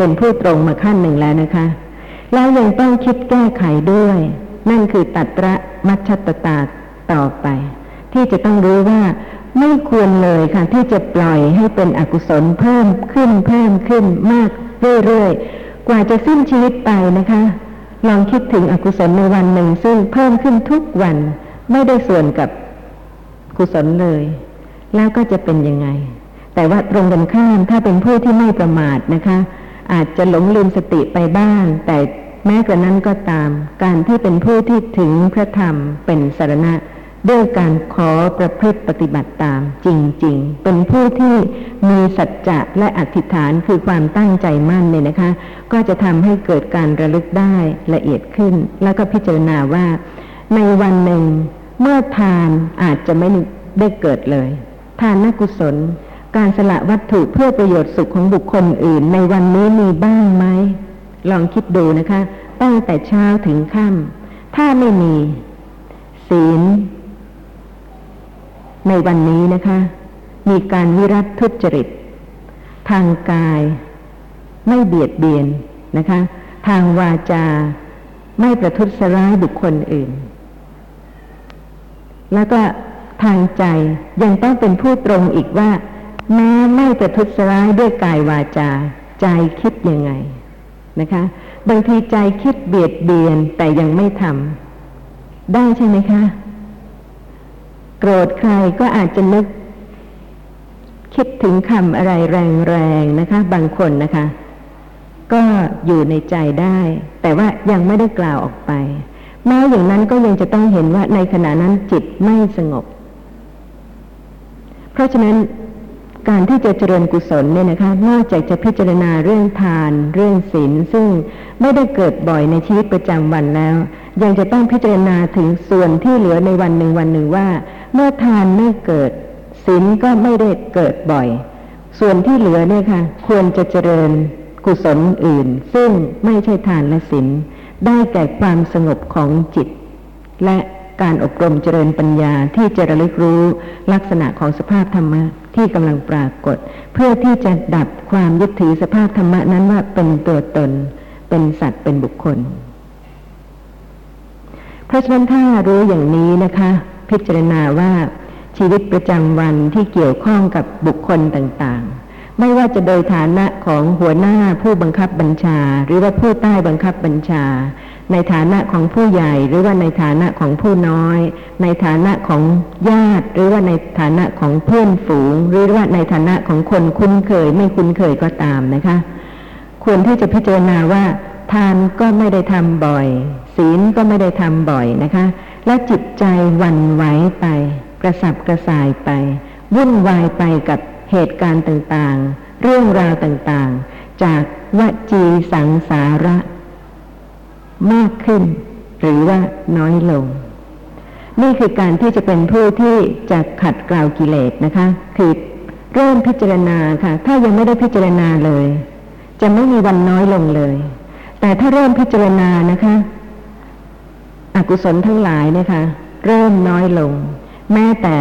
เป็นผู้ตรงมาขั้นหนึ่งแล้วนะคะ แล้วยังต้องคิดแก้ไขด้วย นั่นคือตัตระมัชชตตาต่อไป ที่จะต้องรู้ว่าไม่ควรเลยค่ะ ที่จะปล่อยให้เป็นอกุศลเพิ่มขึ้นเพิ่มขึ้นมากเรื่อยๆ กว่าจะสิ้นชีวิตไปนะคะ ลองคิดถึงอกุศลในวันหนึ่งซึ่งเพิ่มขึ้นทุกวันไม่ได้ส่วนกับกุศลเลย แล้วก็จะเป็นยังไง แต่ว่าตรงกันข้ามถ้าเป็นผู้ที่ไม่ประมาทนะคะ อาจจะหลงลืมสติไปบ้าง แต่แม้กระนั้นก็ตาม การที่เป็นผู้ที่ถึงพระธรรมเป็นสารณะ ด้วยการขอประพฤติปฏิบัติตามจริง ๆ เป็นผู้ที่มีสัจจะและอธิษฐานคือความตั้งใจมั่นเนี่ยนะคะ ก็จะทำให้เกิดการระลึกได้ละเอียดขึ้น แล้วก็พิจารณาว่า ในวันหนึ่ง เมื่อทานอาจจะไม่ได้เกิดเลย ทานนกุศล การสละวัตถุเพื่อประโยชน์สุขของบุคคลอื่น ในวันนี้มีบ้างไหมลองคิดดูนะคะ ตั้งแต่เช้าถึงค่ำถ้าไม่มี ศีล ในวันนี้นะคะ มีการวิรัตทุจริต ทางกาย ไม่เบียดเบียนนะคะ ทางวาจา ไม่ประทุษร้ายบุคคลอื่น แล้วก็ทางใจยังต้องเป็นผู้ตรงอีกว่า แม้ไม่ประทุษร้ายด้วยกายวาจา ใจคิดยังไงนะคะ บางทีใจคิดเบียดเบียนแต่ยังไม่ทำได้ใช่ไหมคะ โกรธใครก็อาจจะนึก คิดถึงคำอะไรแรงๆนะคะ บางคนนะคะ ก็อยู่ในใจได้ แต่ว่ายังไม่ได้กล่าวออกไปแม้อย่างนั้นก็ยังจะต้องเห็นว่าในขณะนั้นจิตไม่สงบ เพราะฉะนั้น การที่จะเจริญกุศลเนี่ยนะคะ นอกจากจะพิจารณาเรื่องทาน เรื่องศีลซึ่งไม่ได้เกิดบ่อยในชีวิตประจำวันแล้ว ยังจะต้องพิจารณาถึงส่วนที่เหลือในวันหนึ่งวันหนึ่งว่า เมื่อทานไม่เกิดศีลก็ไม่ได้เกิดบ่อย ส่วนที่เหลือเนี่ยค่ะ ควรจะเจริญกุศลอื่น ซึ่งไม่ใช่ทานและศีลได้แก่ความสงบของจิต และ การอบรมเจริญปัญญาที่จะระลึกรู้ลักษณะของสภาพธรรมะที่กำลังปรากฏ เพื่อที่จะดับความยึดถือสภาพธรรมะนั้นว่าเป็นตัวตน เป็นสัตว์เป็นบุคคล เพราะฉะนั้นถ้ารู้อย่างนี้นะคะ พิจารณาว่าชีวิตประจำวันที่เกี่ยวข้องกับบุคคลต่างๆ ไม่ว่าจะโดยฐานะของหัวหน้าผู้บังคับบัญชา หรือว่าผู้ใต้บังคับบัญชา ในฐานะของผู้ใหญ่หรือว่าในฐานะของผู้น้อย ในฐานะของญาติ หรือว่าในฐานะของเพื่อนฝูง หรือว่าในฐานะของคนคุ้นเคยไม่คุ้นเคยก็ตามนะคะ ควรที่จะพิจารณาว่า ทานก็ไม่ได้ทำบ่อย ศีลก็ไม่ได้ทำบ่อยนะคะ และจิตใจวันไหวไป กระสับกระส่ายไปวุ่นวายไปกับเหตุการณ์ต่างๆ เรื่องราวต่างๆ จากวจีสังสาระ มากขึ้น หรือว่าน้อยลง นี่คือการที่จะเป็นผู้ที่จะขัดเกลากิเลสนะคะ คือเริ่มพิจารณาค่ะ ถ้ายังไม่ได้พิจารณาเลย จะไม่มีวันน้อยลงเลย แต่ถ้าเริ่มพิจารณานะคะ อกุศลทั้งหลายนี่ยค่ะเริ่มน้อยลง แม้แต่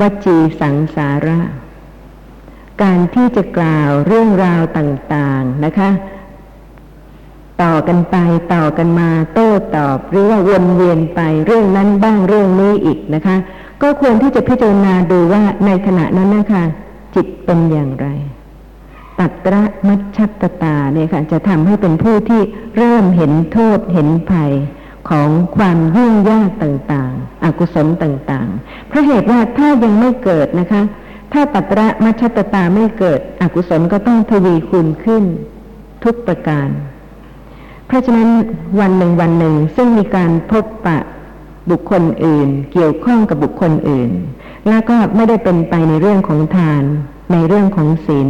วจีสังสาระ การที่จะกล่าวเรื่องราวต่าง ๆนะคะ ต่อกันไปต่อกันมาโต้ตอบ หรือว่าวนเวียนไปเรื่องนั้นบ้างเรื่องนี้อีกนะคะ ก็ควรที่จะพิจารณาดูว่าในขณะนั้นนะคะจิตเป็นอย่างไร ตัตระมัชชัตตาเนี่ยค่ะ จะทำให้เป็นผู้ที่เริ่มเห็นโทษเห็นภัยของความยุ่งยากต่างๆ อกุศลต่างๆ เพราะเหตุว่าถ้ายังไม่เกิดนะคะ ถ้าตัตระมัชชัตตาไม่เกิด อกุศลก็ต้องทวีคูณขึ้น ทุกประการ เพราะฉะนั้นวันหนึ่งวันหนึ่งซึ่งมีการพบปะบุคคลอื่น เกี่ยวข้องกับบุคคลอื่น แล้วก็ไม่ได้เป็นไปในเรื่องของทาน ในเรื่องของศีล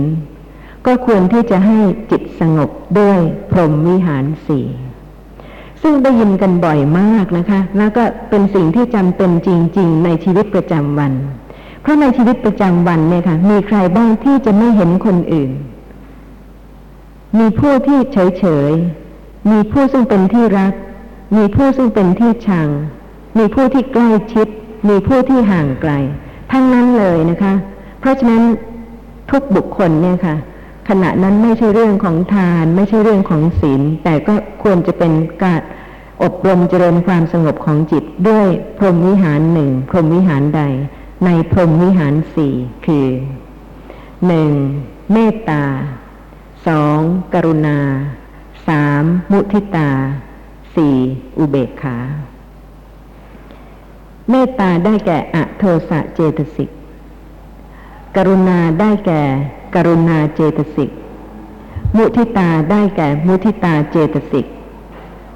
ก็ควรที่จะให้จิตสงบด้วยพรหมวิหารสี่ซึ่งได้ยินกันบ่อยมากนะคะ แล้วก็เป็นสิ่งที่จำเป็นจริง ๆ ในชีวิตประจำวัน เพราะในชีวิตประจำวันเนี่ยค่ะ มีใครบ้างที่จะไม่เห็นคนอื่น มีผู้ที่เฉยๆ มีผู้ซึ่งเป็นที่รัก มีผู้ซึ่งเป็นที่ชัง มีผู้ที่ใกล้ชิด มีผู้ที่ห่างไกล ทั้งนั้นเลยนะคะ เพราะฉะนั้นทุกบุคคลเนี่ยค่ะ ขณะนั้นไม่ใช่เรื่องของทาน ไม่ใช่เรื่องของศีล แต่ก็ควรจะเป็นการอบรมเจริญความสงบของจิตด้วยพรหมวิหารหนึ่งพรหมวิหารใด ในพรหมวิหารสี่คือหนึ่งเมตตาสองกรุณา สามมุทิตาสี่อุเบกขา เมตตาได้แก่อโทสะเจตสิก กรุณาได้แก่ กรุณาเจตสิก มุทิตาได้แก่มุทิตาเจตสิก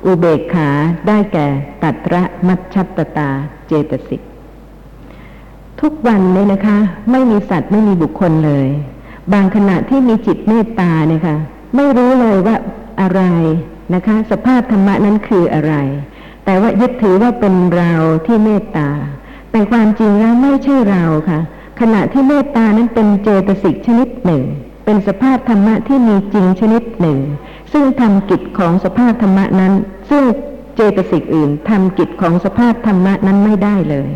อุเบกขาได้แก่ตัตระมัชชัตตาเจตสิก ทุกวันเลยนะคะ ไม่มีสัตว์ไม่มีบุคคลเลย บางขณะที่มีจิตเมตตาเนี่ยค่ะไม่รู้เลยว่า อะไรนะคะ สภาพธรรมะนั้นคืออะไร แต่ว่ายึดถือว่าเป็นเราที่เมตตา แต่ความจริงแล้วไม่ใช่เราค่ะ ขณะที่เมตตานั้นเป็นเจตสิกชนิดหนึ่ง เป็นสภาพธรรมะที่มีจริงชนิดหนึ่ง ซึ่งทำกิจของสภาพธรรมะนั้น ซึ่งเจตสิกอื่นทำกิจของสภาพธรรมะนั้นไม่ได้เลย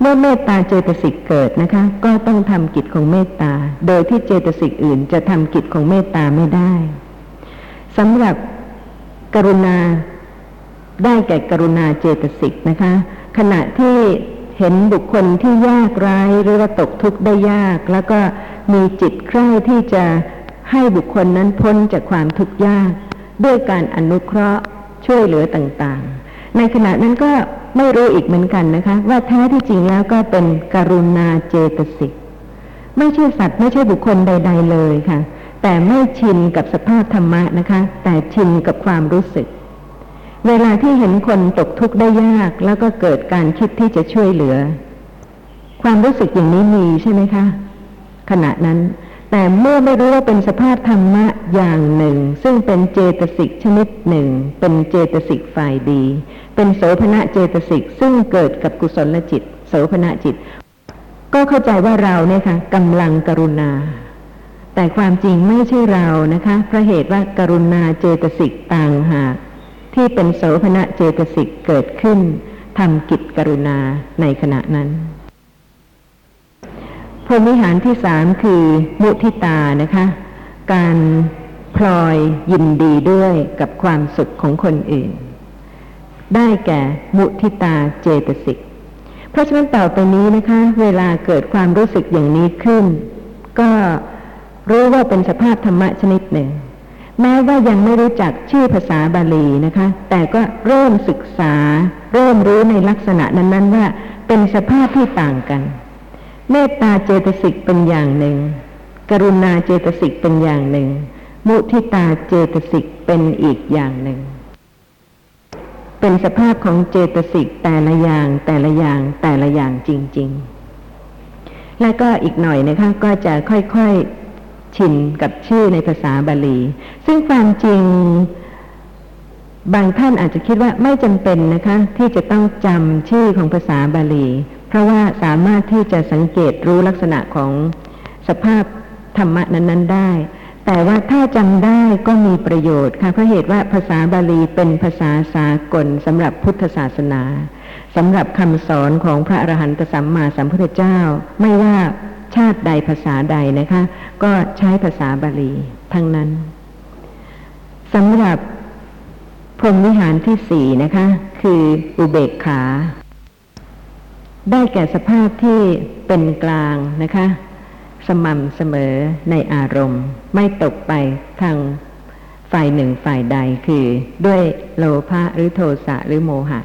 เมื่อเมตตาเจตสิกเกิดนะคะ ก็ต้องทำกิจของเมตตา โดยที่เจตสิกอื่นจะทำกิจของเมตตาไม่ได้ สำหรับกรุณาได้แก่กรุณาเจตสิกนะคะ ขณะที่เห็นบุคคลที่ยากไร้หรือว่าตกทุกข์ได้ยาก แล้วก็มีจิตใคร่ที่จะให้บุคคลนั้นพ้นจากความทุกข์ยาก ด้วยการอนุเคราะห์ช่วยเหลือต่างๆ ในขณะนั้นก็ไม่รู้อีกเหมือนกันนะคะ ว่าแท้ที่จริงแล้วก็เป็นกรุณาเจตสิกไม่ใช่สัตว์ไม่ใช่บุคคลใด ๆ เลยค่ะ แต่ไม่ชินกับสภาพธรรมะนะคะ แต่ชินกับความรู้สึก เวลาที่เห็นคนตกทุกข์ได้ยากแล้วก็เกิดการคิดที่จะช่วยเหลือ ความรู้สึกอย่างนี้มีใช่ไหมคะ ขณะนั้น แต่เมื่อไม่รู้ว่าเป็นสภาพธรรมะอย่างหนึ่ง ซึ่งเป็นเจตสิกชนิดหนึ่ง เป็นเจตสิกฝ่ายดี เป็นโสภณะเจตสิกซึ่งเกิดกับกุศลจิต โสภณะจิต ก็เข้าใจว่าเราเนี่ยค่ะกำลังกรุณา แต่ความจริงไม่ใช่เรานะคะเพราะเหตุว่าการุณาเจตสิกต่างหากที่เป็นโสภณะเจตสิกเกิดขึ้นทำกิจกรุณาในขณะนั้นพรหมิหารที่สามคือมุทิตานะคะ การพลอยยินดีด้วยกับความสุขของคนอื่น ได้แก่มุทิตาเจตสิก เพราะฉะนั้นต่อไปนี้นะคะ เวลาเกิดความรู้สึกอย่างนี้ขึ้น ก็ รู้ว่าเป็นสภาพธรรมะชนิดหนึ่ง แม้ว่ายังไม่รู้จักชื่อภาษาบาลีนะคะ แต่ก็เริ่มศึกษา เริ่มรู้ในลักษณะนั้นๆ ว่าเป็นสภาพที่ต่างกัน เมตตาเจตสิกเป็นอย่างหนึ่ง กรุณาเจตสิกเป็นอย่างหนึ่ง มุทิตาเจตสิกเป็นอีกอย่างหนึ่ง เป็นสภาพของเจตสิกแต่ละอย่างแต่ละอย่างแต่ละอย่างจริง ๆ และก็อีกหน่อยนะคะก็จะค่อยๆ ชินกับชื่อในภาษาบาลี ซึ่งความจริงบางท่านอาจจะคิดว่าไม่จำเป็นนะคะ ที่จะต้องจำชื่อของภาษาบาลี เพราะว่าสามารถที่จะสังเกตรู้ลักษณะของสภาพธรรมะนั้น ๆ ได้ แต่ว่าถ้าจำได้ก็มีประโยชน์ค่ะเพราะเหตุว่าภาษาบาลีเป็นภาษาสากลสำหรับพุทธศาสนาสำหรับคำสอนของพระอรหันตสัมมาสัมพุทธเจ้า ไม่ว่า ชาติใดภาษาใดนะคะ ก็ใช้ภาษาบาลีทั้งนั้นสำหรับพรหมวิหารที่สี่นะคะ คืออุเบกขา ได้แก่สภาพที่เป็นกลางนะคะ สม่ำเสมอในอารมณ์ ไม่ตกไปทางฝ่ายหนึ่งฝ่ายใดคือด้วยโลภะหรือโทสะหรือโมหะ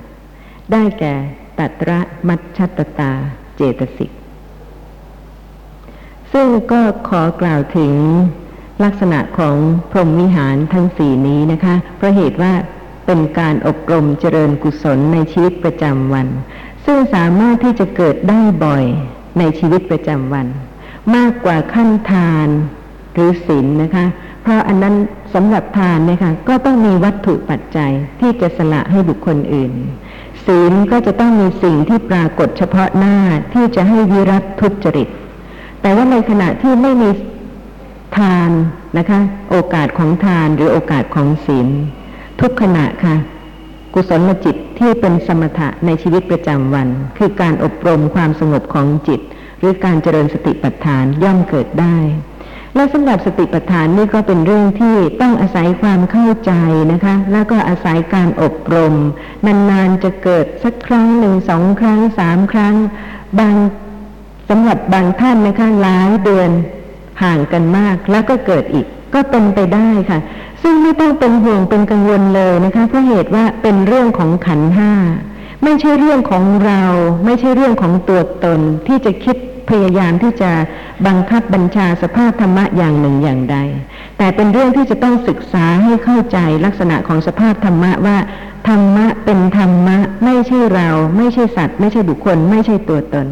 ได้แก่ตัตระมัชชตตาเจตสิก ซึ่งก็ขอกล่าวถึงลักษณะของพรหมวิหารทั้งสี่นี้นะคะ เพราะเหตุว่าเป็นการอบรมเจริญกุศลในชีวิตประจำวัน ซึ่งสามารถที่จะเกิดได้บ่อยในชีวิตประจำวัน มากกว่าขั้นทานหรือศีลนะคะ เพราะอันนั้นสำหรับทานนี่ยค่ะก็ต้องมีวัตถุปัจจัยที่จะสละให้บุคคลอื่น ศีลก็จะต้องมีสิ่งที่ปรากฏเฉพาะหน้าที่จะให้วิรัตทุจริต แต่ว่าในขณะที่ไม่มีทานนะคะ โอกาสของทานหรือโอกาสของศีล ทุกขณะค่ะ กุศลจิตที่เป็นสมถะในชีวิตประจำวัน คือการอบรมความสงบของจิต หรือการเจริญสติปัฏฐานย่อมเกิดได้ และสำหรับสติปัฏฐานนี่ก็เป็นเรื่องที่ต้องอาศัยความเข้าใจนะคะ แล้วก็อาศัยการอบรม นานๆจะเกิดสักครั้งหนึ่งสองครั้งสามครั้ง บาง สำหรับบางท่านนะคะหลายเดือนห่างกันมากแล้วก็เกิดอีก ก็เป็นไปได้ค่ะ ซึ่งไม่ต้องเป็นห่วงเป็นกังวลเลยนะคะเพราะเหตุว่าเป็นเรื่องของขันห้าไม่ใช่เรื่องของเรา ไม่ใช่เรื่องของตัวตนที่จะคิดพยายามที่จะบังคับบัญชาสภาพธรรมะอย่างหนึ่งอย่างใด แต่เป็นเรื่องที่จะต้องศึกษาให้เข้าใจลักษณะของสภาพธรรมะว่า ธรรมะเป็นธรรมะ ไม่ใช่เรา ไม่ใช่สัตว์ ไม่ใช่บุคคล ไม่ใช่ตัวตน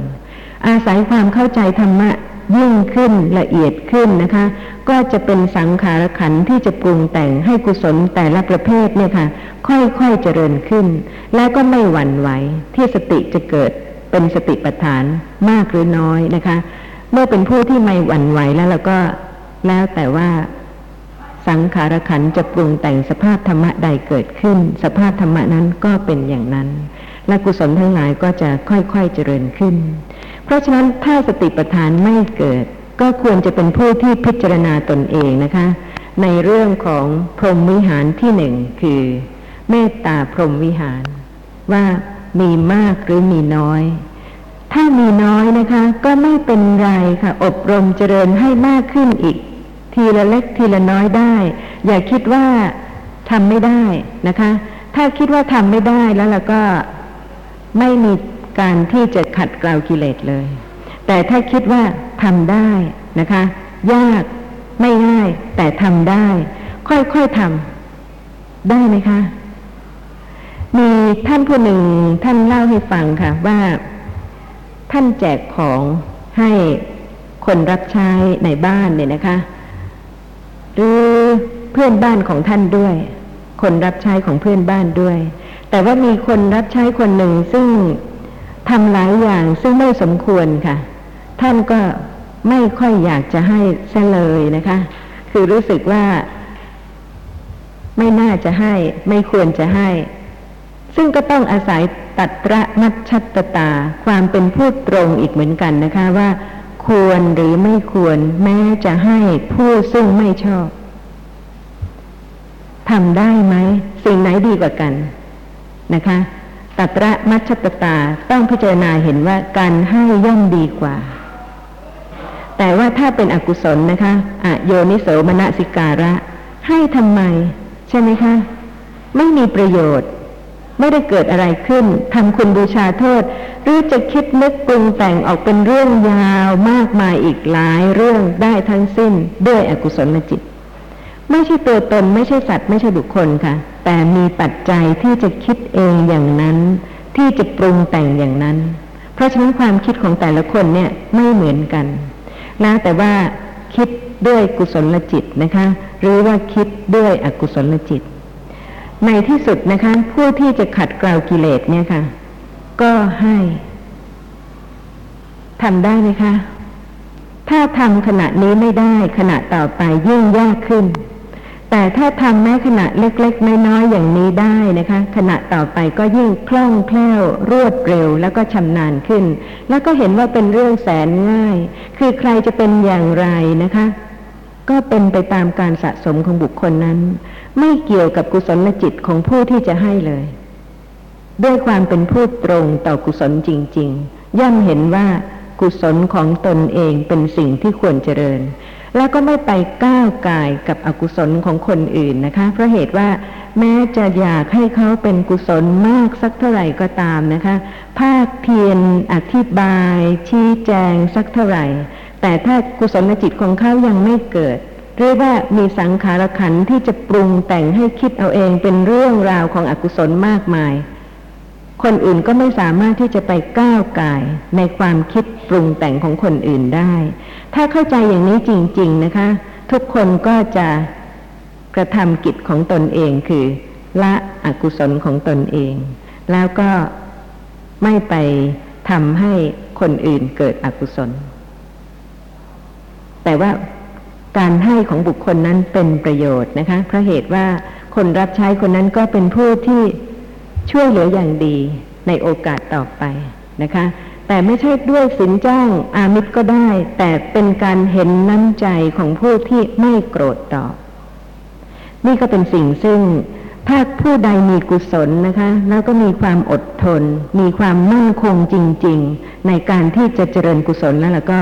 อาศัยความเข้าใจธรรมะยิ่งขึ้นละเอียดขึ้นนะคะ ก็จะเป็นสังขารขันที่จะปรุงแต่งให้กุศลแต่ละประเภทเนี่ยค่ะ ค่อยๆเจริญขึ้น และก็ไม่หวั่นไหวที่สติจะเกิดเป็นสติปัฏฐานมากหรือน้อยนะคะ เมื่อเป็นผู้ที่ไม่หวั่นไหวแล้วเราก็แล้วแต่ว่าสังขารขันจะปรุงแต่งสภาพธรรมะใดเกิดขึ้น สภาพธรรมะนั้นก็เป็นอย่างนั้น และกุศลทั้งหลายก็จะค่อยๆเจริญขึ้น เพราะฉะนั้นถ้าสติปัฏฐานไม่เกิด ก็ควรจะเป็นผู้ที่พิจารณาตนเองนะคะ ในเรื่องของพรหมวิหารที่หนึ่งคือ เมตตาพรหมวิหาร ว่ามีมากหรือมีน้อย ถ้ามีน้อยนะคะ ก็ไม่เป็นไรค่ะ อบรมเจริญให้มากขึ้นอีก ทีละเล็กทีละน้อยได้ อย่าคิดว่าทำไม่ได้นะคะ ถ้าคิดว่าทำไม่ได้แล้วเราก็ไม่มี การที่จะขัดเกลากิเลสเลย แต่ถ้าคิดว่าทำได้นะคะ ยากไม่ง่าย แต่ทำได้ ค่อยๆทำได้ไหมคะ มีท่านผู้หนึ่งท่านเล่าให้ฟังค่ะว่าท่านแจกของให้คนรับใช้ในบ้านเนี่ยนะคะ หรือเพื่อนบ้านของท่านด้วย คนรับใช้ของเพื่อนบ้านด้วย แต่ว่ามีคนรับใช้คนหนึ่งซึ่ง ทำหลายอย่างซึ่งไม่สมควรค่ะ ท่านก็ไม่ค่อยอยากจะให้ซะเลยนะคะ คือรู้สึกว่า ไม่น่าจะให้ ไม่ควรจะให้ ซึ่งก็ต้องอาศัยตัตระมัชชัตตตา ความเป็นผู้ตรงอีกเหมือนกันนะคะว่า ควรหรือไม่ควร แม้จะให้ผู้ซึ่งไม่ชอบทำได้ไหม สิ่งไหนดีกว่ากันนะคะ ตัตระมัชชัตตาต้องพิจารณาเห็นว่าการให้ย่อมดีกว่า แต่ว่าถ้าเป็นอกุศลนะคะอโยนิโสมนสิการะ ให้ทำไม ใช่ไหมคะ ไม่มีประโยชน์ ไม่ได้เกิดอะไรขึ้นทำคุณบูชาโทษ หรือจะคิดนึกปรุงแต่งออกเป็นเรื่องยาวมากมายอีกหลายเรื่องได้ทั้งสิ้นด้วยอกุศลจิต ไม่ใช่ตัวตนไม่ใช่สัตว์ไม่ใช่บุคคลค่ะ แต่มีปัจจัยที่จะคิดเองอย่างนั้น ที่จะปรุงแต่งอย่างนั้น เพราะฉะนั้นความคิดของแต่ละคนเนี่ยไม่เหมือนกันนะแต่ว่าคิดด้วยกุศลจิตนะคะ หรือว่าคิดด้วยอกุศลจิต ในที่สุดนะคะ ผู้ที่จะขัดเกลากิเลสเนี่ยค่ะ ก็ให้ทำได้ไหมคะ ถ้าทำขณะนี้ไม่ได้ขณะต่อไปยิ่งยากขึ้น แต่ถ้าทำแม้ขณะเล็กๆน้อยๆอย่างนี้ได้นะคะ ขณะต่อไปก็ยิ่งคล่องแคล่ว รวดเร็วแล้วก็ชำนาญขึ้น แล้วก็เห็นว่าเป็นเรื่องแสนง่าย คือใครจะเป็นอย่างไรนะคะ ก็เป็นไปตามการสะสมของบุคคลนั้น ไม่เกี่ยวกับกุศลจิตของผู้ที่จะให้เลย ด้วยความเป็นผู้ตรงต่อกุศลจริง ๆ ย่อมเห็นว่ากุศลของตนเองเป็นสิ่งที่ควรเจริญ แล้วก็ไม่ไปก้าวกายกับอกุศลของคนอื่นนะคะ เพราะเหตุว่าแม้จะอยากให้เขาเป็นกุศลมากสักเท่าไหร่ก็ตามนะคะ ภาคเพียรอธิบาย ชี้แจงสักเท่าไหร่ แต่ถ้ากุศลจิตของเขายังไม่เกิดหรือว่ามีสังขารขันที่จะปรุงแต่งให้คิดเอาเองเป็นเรื่องราวของอกุศลมากมาย คนอื่นก็ไม่สามารถที่จะไปก้าวไกายในความคิด ปรุงแต่งของคนอื่นได้ ถ้าเข้าใจอย่างนี้จริง ๆนะคะ ทุกคนก็จะกระทำกิจของตนเองคือ ละอกุศลของตนเอง แล้วก็ไม่ไปทำให้คนอื่นเกิดอกุศล แต่ว่าการให้ของบุคคลนั้นเป็นประโยชน์นะคะ เพราะเหตุว่าคนรับใช้คนนั้นก็เป็นผู้ที่ช่วยเหลืออย่างดีในโอกาสต่อไปนะคะ แต่ไม่ใช่ด้วยสินจ้างอามิตรก็ได้ แต่เป็นการเห็นน้ำใจของผู้ที่ไม่โกรธตอบ นี่ก็เป็นสิ่งซึ่งถ้าผู้ใดมีกุศลนะคะ แล้วก็มีความอดทน มีความมั่นคงจริง ๆ ในการที่จะเจริญกุศลแล้วแล้วก็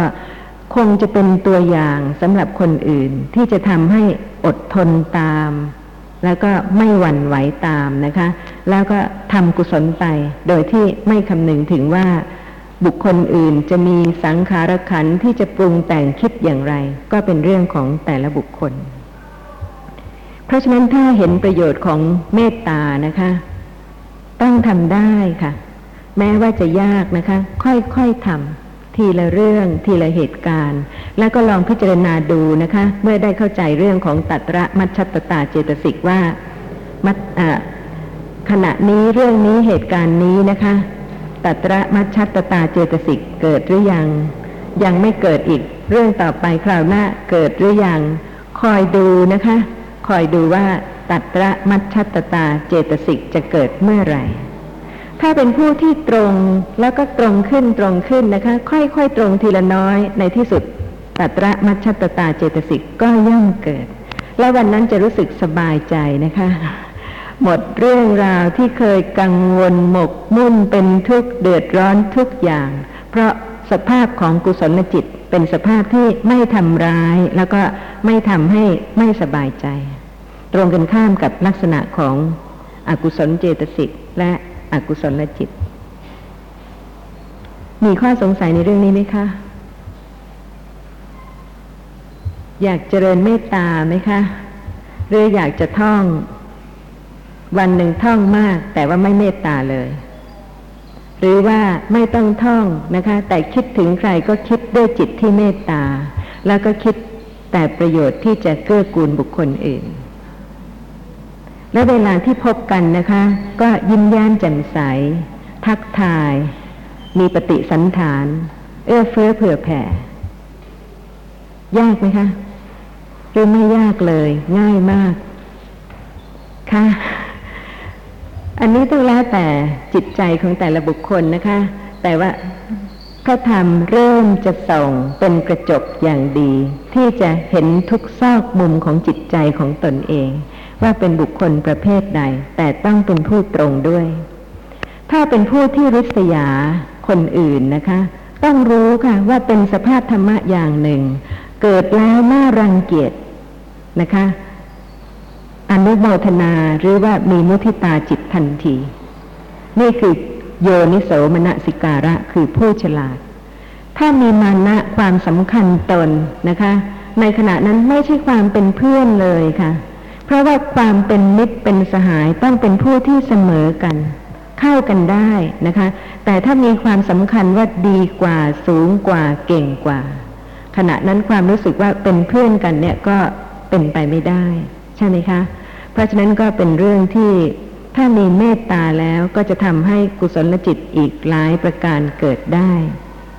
คงจะเป็นตัวอย่างสำหรับคนอื่น ที่จะทำให้อดทนตาม แล้วก็ไม่หวั่นไหวตามนะคะ แล้วก็ทำกุศลไป โดยที่ไม่คำนึงถึงว่า บุคคลอื่นจะมีสังขารขันที่จะปรุงแต่งคิดอย่างไร ก็เป็นเรื่องของแต่ละบุคคล เพราะฉะนั้นถ้าเห็นประโยชน์ของเมตตานะคะ ต้องทำได้ค่ะ แม้ว่าจะยากนะคะ ค่อยๆทำทีละเรื่องทีละเหตุการณ์ แล้วก็ลองพิจารณาดูนะคะ เมื่อได้เข้าใจเรื่องของตัตระมัชชตตาเจตสิกว่ามัตอ่าขณะนี้เรื่องนี้เหตุการณ์นี้นะคะ ตัตระมัชชัตตาเจตสิกเกิดหรือยัง ยังไม่เกิดอีก เรื่องต่อไปคราวหน้าเกิดหรือยัง คอยดูนะคะ คอยดูว่าตัตระมัชชัตตาเจตสิกจะเกิดเมื่อไหร่ ถ้าเป็นผู้ที่ตรงแล้วก็ตรงขึ้นตรงขึ้นนะคะ ค่อยๆตรงทีละน้อยในที่สุดตัตระมัชชัตตาเจตสิกก็ย่อมเกิด และวันนั้นจะรู้สึกสบายใจนะคะ หมดเรื่องราวที่เคยกังวลหมกมุ่นเป็นทุกข์เดือดร้อนทุกอย่าง เพราะสภาพของกุศลจิตเป็นสภาพที่ไม่ทำร้าย แล้วก็ไม่ทำให้ไม่สบายใจ ตรงกันข้ามกับลักษณะของอกุศลเจตสิกและอกุศลจิต มีข้อสงสัยในเรื่องนี้ไหมคะ อยากเจริญเมตตาไหมคะ หรืออยากจะท่อง วันหนึ่งท่องมากแต่ว่าไม่เมตตาเลย หรือว่าไม่ต้องท่องนะคะ แต่คิดถึงใครก็คิดด้วยจิตที่เมตตา แล้วก็คิดแต่ประโยชน์ที่จะเกื้อกูลบุคคลอื่น และเวลาที่พบกันนะคะ ก็ยิ้มแย้มแจ่มใส ทักทาย มีปฏิสันฐาน เอื้อเฟื้อเผื่อแผ่ ยากไหมคะหรือไม่ยากเลย ง่ายมากค่ะ อันนี้ต้องแล้วแต่จิตใจของแต่ละบุคคลนะคะ แต่ว่าพระธรรมเริ่มจะส่องเป็นกระจกอย่างดี ที่จะเห็นทุกซอกมุมของจิตใจของตนเอง ว่าเป็นบุคคลประเภทใด แต่ต้องเป็นผู้ตรงด้วย ถ้าเป็นผู้ที่ริษยาคนอื่นนะคะ ต้องรู้ค่ะว่าเป็นสภาพธรรมะอย่างหนึ่ง เกิดแล้วน่ารังเกียจนะคะ อนุโมทนาหรือว่ามีมุทิตาจิตทันที นี่คือโยนิโสมนสิการะคือผู้ฉลาด ถ้ามีมานะความสำคัญตนนะคะ ในขณะนั้นไม่ใช่ความเป็นเพื่อนเลยค่ะ เพราะว่าความเป็นมิตรเป็นสหายต้องเป็นผู้ที่เสมอกัน เข้ากันได้นะคะ แต่ถ้ามีความสำคัญว่าดีกว่าสูงกว่าเก่งกว่า ขณะนั้นความรู้สึกว่าเป็นเพื่อนกันเนี่ยก็เป็นไปไม่ได้ ใช่ไหมคะ เพราะฉะนั้นก็เป็นเรื่องที่ถ้ามีเมตตาแล้วก็จะทำให้กุศลจิตอีกหลายประการเกิดได้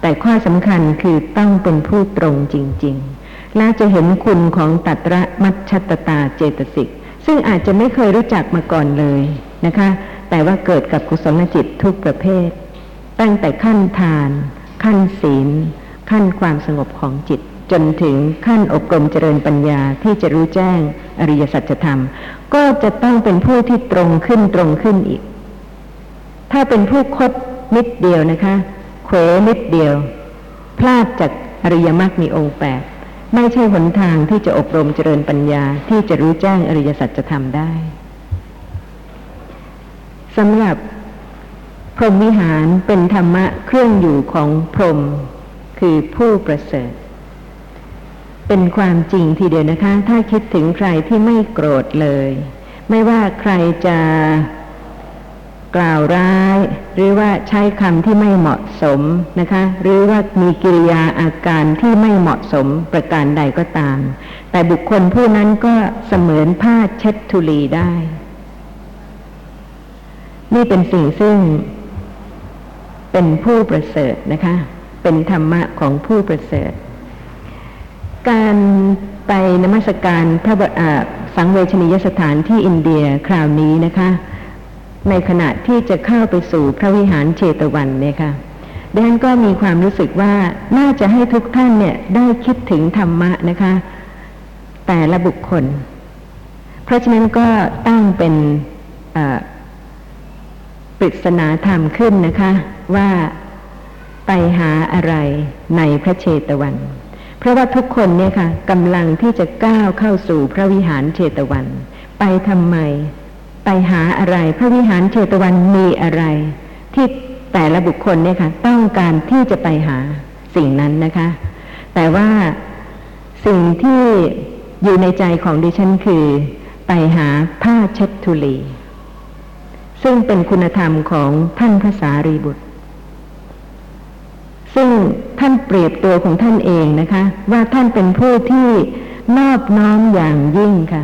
แต่ข้อสำคัญคือต้องเป็นผู้ตรงจริง ๆ และจะเห็นคุณของตัตระมัชชตตาเจตสิก ซึ่งอาจจะไม่เคยรู้จักมาก่อนเลยนะคะ แต่ว่าเกิดกับกุศลจิตทุกประเภท ตั้งแต่ขั้นทาน ขั้นศีล ขั้นความสงบของจิต จนถึงขั้นอบรมเจริญปัญญาที่จะรู้แจ้งอริยสัจธรรม ก็จะต้องเป็นผู้ที่ตรงขึ้นตรงขึ้นอีก ถ้าเป็นผู้คดนิดเดียวนะคะเขวนิดเดียว พลาดจากอริยมรรคมีองค์แปดไม่ใช่หนทางที่จะอบรมเจริญปัญญาที่จะรู้แจ้งอริยสัจธรรมได้สำหรับพรหมวิหารเป็นธรรมะเครื่องอยู่ของพรหมคือผู้ประเสริฐ เป็นความจริงทีเดียวนะคะ ถ้าคิดถึงใครที่ไม่โกรธเลย ไม่ว่าใครจะกล่าวร้าย หรือว่าใช้คำที่ไม่เหมาะสมนะคะ หรือว่ามีกิริยาอาการที่ไม่เหมาะสมประการใดก็ตาม แต่บุคคลผู้นั้นก็เสมือนผ้าเช็ดทุลีได้ นี่เป็นสิ่งซึ่ง เป็นผู้ประเสริฐนะคะ เป็นธรรมะของผู้ประเสริฐ การไปนมัสการพระบาสังเวชนียสถานที่อินเดียคราวนี้นะคะ ในขณะที่จะเข้าไปสู่พระวิหารเชตวันเนี่ยค่ะดิฉันก็มีความรู้สึกว่าน่าจะให้ทุกท่านเนี่ยได้คิดถึงธรรมะนะคะ แต่ละบุคคล เพราะฉะนั้นก็ตั้งเป็นปริศนาธรรมขึ้นนะคะ ว่าไปหาอะไรในพระเชตวัน เพราะว่าทุกคนเนี่ยค่ะกำลังที่จะก้าวเข้าสู่พระวิหารเชตวัน ไปทำไม ไปหาอะไร พระวิหารเชตวันมีอะไร ที่แต่ละบุคคลเนี่ยค่ะต้องการที่จะไปหาสิ่งนั้นนะคะ แต่ว่าสิ่งที่อยู่ในใจของดิฉันคือ ไปหาผ้าเช็ดทุลี ซึ่งเป็นคุณธรรมของท่านพระสารีบุตร ซึ่งท่าน เปรียบตัวของท่านเองนะคะ ว่าท่านเป็นผู้ที่นอบน้อมอย่างยิ่งค่ะ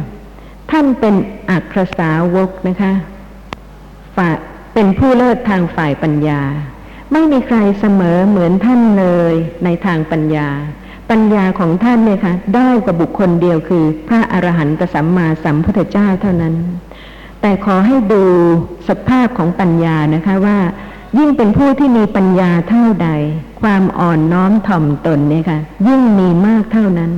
ท่านเป็นอักษสาวกนะคะฝ่าเป็นผู้เลิศทางฝ่ายปัญญา ไม่มีใครเสมอเหมือนท่านเลยในทางปัญญา ปัญญาของท่านเนี่ยค่ะได้กว่าบุคคลเดียวคือ พระอรหันตสัมมาสัมพุทธเจ้าเท่านั้น แต่ขอให้ดูสภาพของปัญญานะคะว่า ยิ่งเป็นผู้ที่มีปัญญาเท่าใด ความอ่อนน้อมถ่อมตนเนี่ยค่ะ ยิ่งมีมากเท่านั้น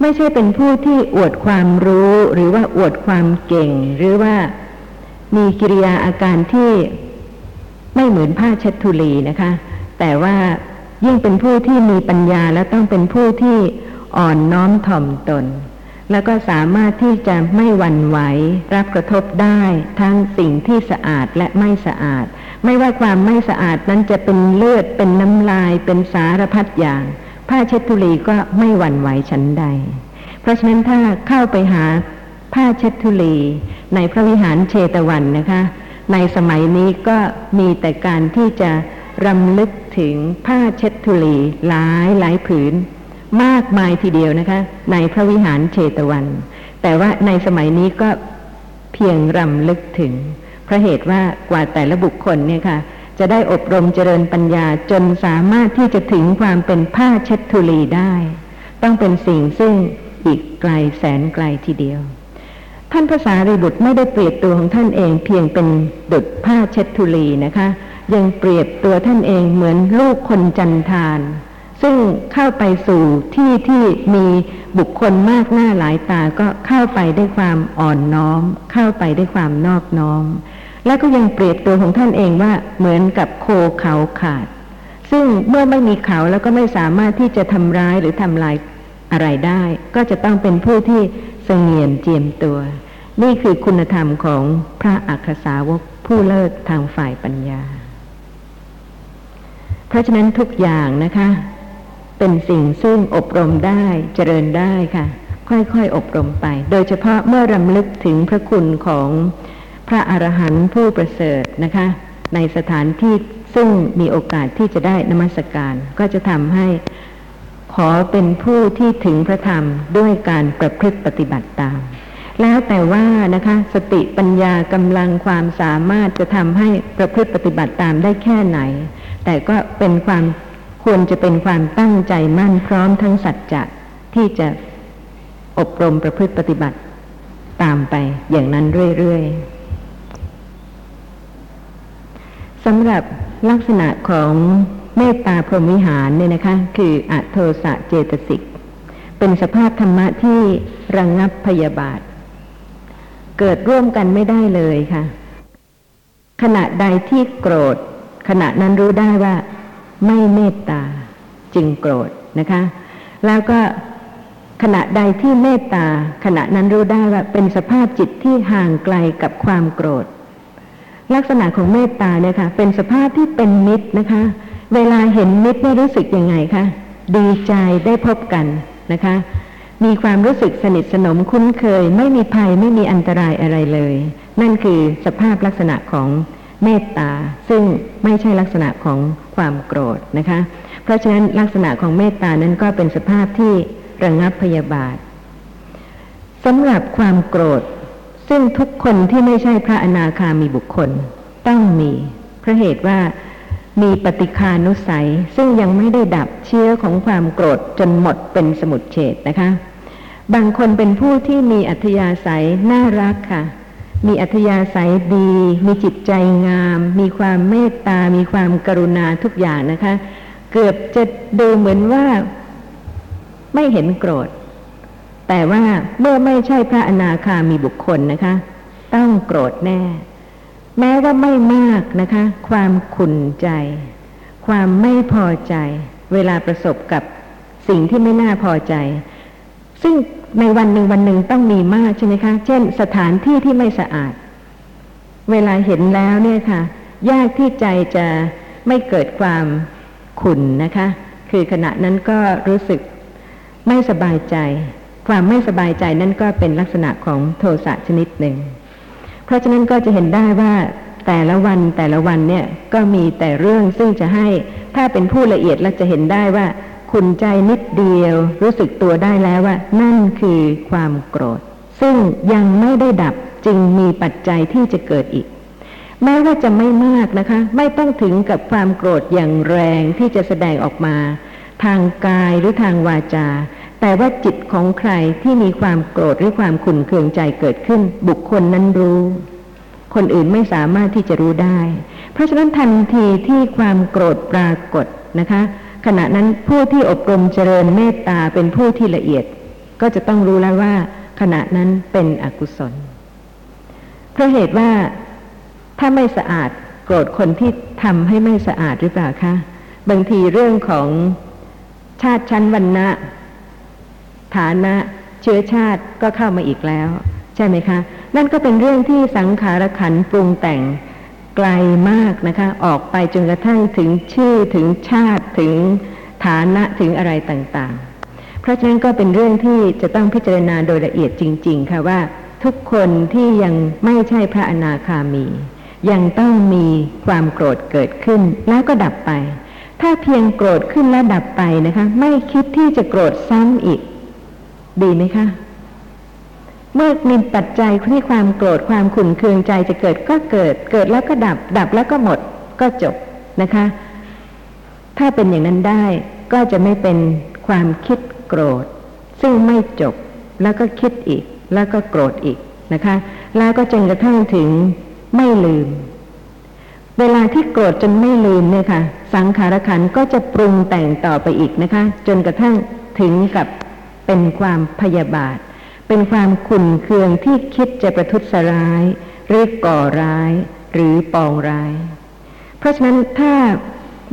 ไม่ใช่เป็นผู้ที่อวดความรู้หรือว่าอวดความเก่ง หรือว่ามีกิริยาอาการที่ไม่เหมือนผ้าเช็ดทุลีนะคะ แต่ว่ายิ่งเป็นผู้ที่มีปัญญาและต้องเป็นผู้ที่อ่อนน้อมถ่อมตน แล้วก็สามารถที่จะไม่หวั่นไหวรับกระทบได้ ทั้งสิ่งที่สะอาดและไม่สะอาด ไม่ว่าความไม่สะอาดนั้นจะเป็นเลือดเป็นน้ำลายเป็นสารพัดอย่าง ผ้าเช็ดทุลีก็ไม่หวั่นไหวฉันใด เพราะฉะนั้นถ้าเข้าไปหาผ้าเช็ดทุลีในพระวิหารเชตวันนะคะ ในสมัยนี้ก็มีแต่การที่จะรำลึกถึงผ้าเช็ดทุลีหลายหลายผืน มากมายทีเดียวนะคะ ในพระวิหารเชตวัน แต่ว่าในสมัยนี้ก็เพียงรำลึกถึง เพราะเหตุว่ากว่าแต่ละบุคคลเนี่ยค่ะจะได้อบรมเจริญปัญญาจนสามารถที่จะถึงความเป็นผ้าเช็ดทุลีได้ ต้องเป็นสิ่งซึ่งอีกไกลแสนไกลทีเดียว ท่านภาษารีบุตรไม่ได้เปรียบตัวของท่านเองเพียงเป็นดุจผ้าเช็ดทุลีนะคะ ยังเปรียบตัวท่านเองเหมือนลูกคนจันทาน ซึ่งเข้าไปสู่ที่ที่มีบุคคลมากหน้าหลายตาก็เข้าไปด้วยความอ่อนน้อม เข้าไปด้วยความนอบน้อม และก็ยังเปรียบตัวของท่านเองว่าเหมือนกับโคเขาขาด ซึ่งเมื่อไม่มีเขาแล้วก็ไม่สามารถที่จะทำร้ายหรือทำลายอะไรได้ ก็จะต้องเป็นผู้ที่เสงี่ยมเจียมตัว นี่คือคุณธรรมของพระอักษาวกผู้เลิศทางฝ่ายปัญญา เพราะฉะนั้นทุกอย่างนะคะ เป็นสิ่งซึ่งอบรมได้เจริญได้ค่ะ ค่อยๆ อบรมไป โดยเฉพาะเมื่อรำลึกถึงพระคุณของ พระอรหันต์ผู้ประเสริฐนะคะ ในสถานที่ซึ่งมีโอกาสที่จะได้นมัสการ ก็จะทำให้ขอเป็นผู้ที่ถึงพระธรรมด้วยการประพฤติปฏิบัติตาม แล้วแต่ว่านะคะ สติปัญญากำลังความสามารถจะทำให้ประพฤติปฏิบัติตามได้แค่ไหน แต่ก็เป็นความควรจะเป็นความตั้งใจมั่นพร้อมทั้งสัจจะที่จะอบรมประพฤติปฏิบัติตามไปอย่างนั้นเรื่อยๆ สำหรับลักษณะของเมตตาพรหมวิหารเนี่ยนะคะ คืออโทสะเจตสิก เป็นสภาพธรรมะที่ระงงับพยาบาท เกิดร่วมกันไม่ได้เลยค่ะ ขณะใดที่โกรธ ขณะนั้นรู้ได้ว่า ไม่เมตตาจึงโกรธนะคะ แล้วก็ขณะใดที่เมตตา ขณะนั้นรู้ได้ว่าเป็นสภาพจิตที่ห่างไกลกับความโกรธ ลักษณะของเมตตาเนี่ยค่ะเป็นสภาพที่เป็นมิตรนะคะ เวลาเห็นมิตรได้รู้สึกยังไงคะดีใจได้พบกันนะคะ มีความรู้สึกสนิทสนมคุ้นเคย ไม่มีภัยไม่มีอันตรายอะไรเลย นั่นคือสภาพลักษณะของเมตตา ซึ่งไม่ใช่ลักษณะของความโกรธนะคะ เพราะฉะนั้นลักษณะของเมตตานั้นก็เป็นสภาพที่ระงงับพยาบาทสำหรับความโกรธ ซึ่งทุกคนที่ไม่ใช่พระอนาคามีบุคคลต้องมีเพราะเหตุว่ามีปฏิคานุสัย ซึ่งยังไม่ได้ดับเชื้อของความโกรธจนหมดเป็นสมุดเฉดนะคะ บางคนเป็นผู้ที่มีอัธยาศัยน่ารักค่ะ มีอัธยาศัยดี มีจิตใจงาม มีความเมตตา มีความกรุณาทุกอย่างนะคะ เกือบจะดูเหมือนว่าไม่เห็นโกรธ แต่ว่าเมื่อไม่ใช่พระอนาคามีบุคคลนะคะ ต้องโกรธแน่ แม้ว่าไม่มากนะคะ ความขุนใจ ความไม่พอใจ เวลาประสบกับสิ่งที่ไม่น่าพอใจ ซึ่งในวันหนึ่งวันหนึ่งต้องมีมากใช่ไหมคะ เช่น สถานที่ที่ไม่สะอาด เวลาเห็นแล้วเนี่ยค่ะ ยากที่ใจจะไม่เกิดความขุนนะคะ คือขณะนั้นก็รู้สึกไม่สบายใจ ความไม่สบายใจนั่นก็เป็นลักษณะของโทสะชนิดหนึ่ง เพราะฉะนั้นก็จะเห็นได้ว่าแต่ละวันแต่ละวันเนี่ยก็มีแต่เรื่องซึ่งจะให้ถ้าเป็นผู้ละเอียดเราจะเห็นได้ว่าขุนใจนิดเดียวรู้สึกตัวได้แล้วว่า นั่นคือความโกรธ ซึ่งยังไม่ได้ดับจึงมีปัจจัยที่จะเกิดอีก แม้ว่าจะไม่มากนะคะ ไม่ต้องถึงกับความโกรธอย่างแรงที่จะแสดงออกมา ทางกายหรือทางวาจา แต่ว่าจิตของใครที่มีความโกรธหรือความขุ่นเคืองใจเกิดขึ้น บุคคลนั้นรู้ คนอื่นไม่สามารถที่จะรู้ได้ เพราะฉะนั้นทันทีที่ความโกรธปรากฏนะคะ ขณะนั้นผู้ที่อบรมเจริญเมตตาเป็นผู้ที่ละเอียด ก็จะต้องรู้แล้วว่า ขณะนั้นเป็นอกุศล เพราะเหตุว่าถ้าไม่สะอาดโกรธคนที่ทำให้ไม่สะอาดหรือเปล่าคะบางทีเรื่องของชาติชั้นวรรณะ ฐานะเชื้อชาติก็เข้ามาอีกแล้ว ใช่ไหมคะ นั่นก็เป็นเรื่องที่สังขารขันปรุงแต่งไกลมากนะคะ ออกไปจนกระทั่งถึงชื่อถึงชาติถึงฐานะถึงอะไรต่างๆ เพราะฉะนั้นก็เป็นเรื่องที่จะต้องพิจารณาโดยละเอียดจริง ๆ ค่ะว่าทุกคนที่ยังไม่ใช่พระอนาคามี ยังต้องมีความโกรธเกิดขึ้นแล้วก็ดับไป ถ้าเพียงโกรธขึ้นแล้วดับไปนะคะ ไม่คิดที่จะโกรธซ้ำอีก ดีไหมคะ เมื่อมีปัจจัยที่ความโกรธความขุ่นเคืองใจจะเกิดก็เกิด เกิดแล้วก็ดับ ดับแล้วก็หมด ก็จบนะคะ ถ้าเป็นอย่างนั้นได้ก็จะไม่เป็นความคิดโกรธ ซึ่งไม่จบแล้วก็คิดอีก แล้วก็โกรธอีกนะคะ แล้วก็จนกระทั่งถึงไม่ลืม เวลาที่โกรธจนไม่ลืมเนี่ยค่ะ สังขารขันก็จะปรุงแต่งต่อไปอีกนะคะ จนกระทั่งถึงกับ เป็นความพยาบาท เป็นความขุ่นเคืองที่คิดจะประทุษร้าย หรือก่อร้าย หรือปองร้าย เพราะฉะนั้นถ้า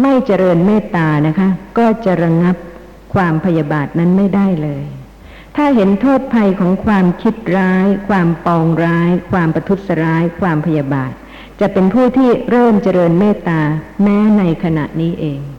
ไม่เจริญเมตตานะคะ ก็จะระงงับความพยาบาทนั้นไม่ได้เลย ถ้าเห็นโทษภัยของความคิดร้าย ความปองร้าย ความประทุษร้าย ความพยาบาท จะเป็นผู้ที่เริ่มเจริญเมตตาแม้ในขณะนี้เอง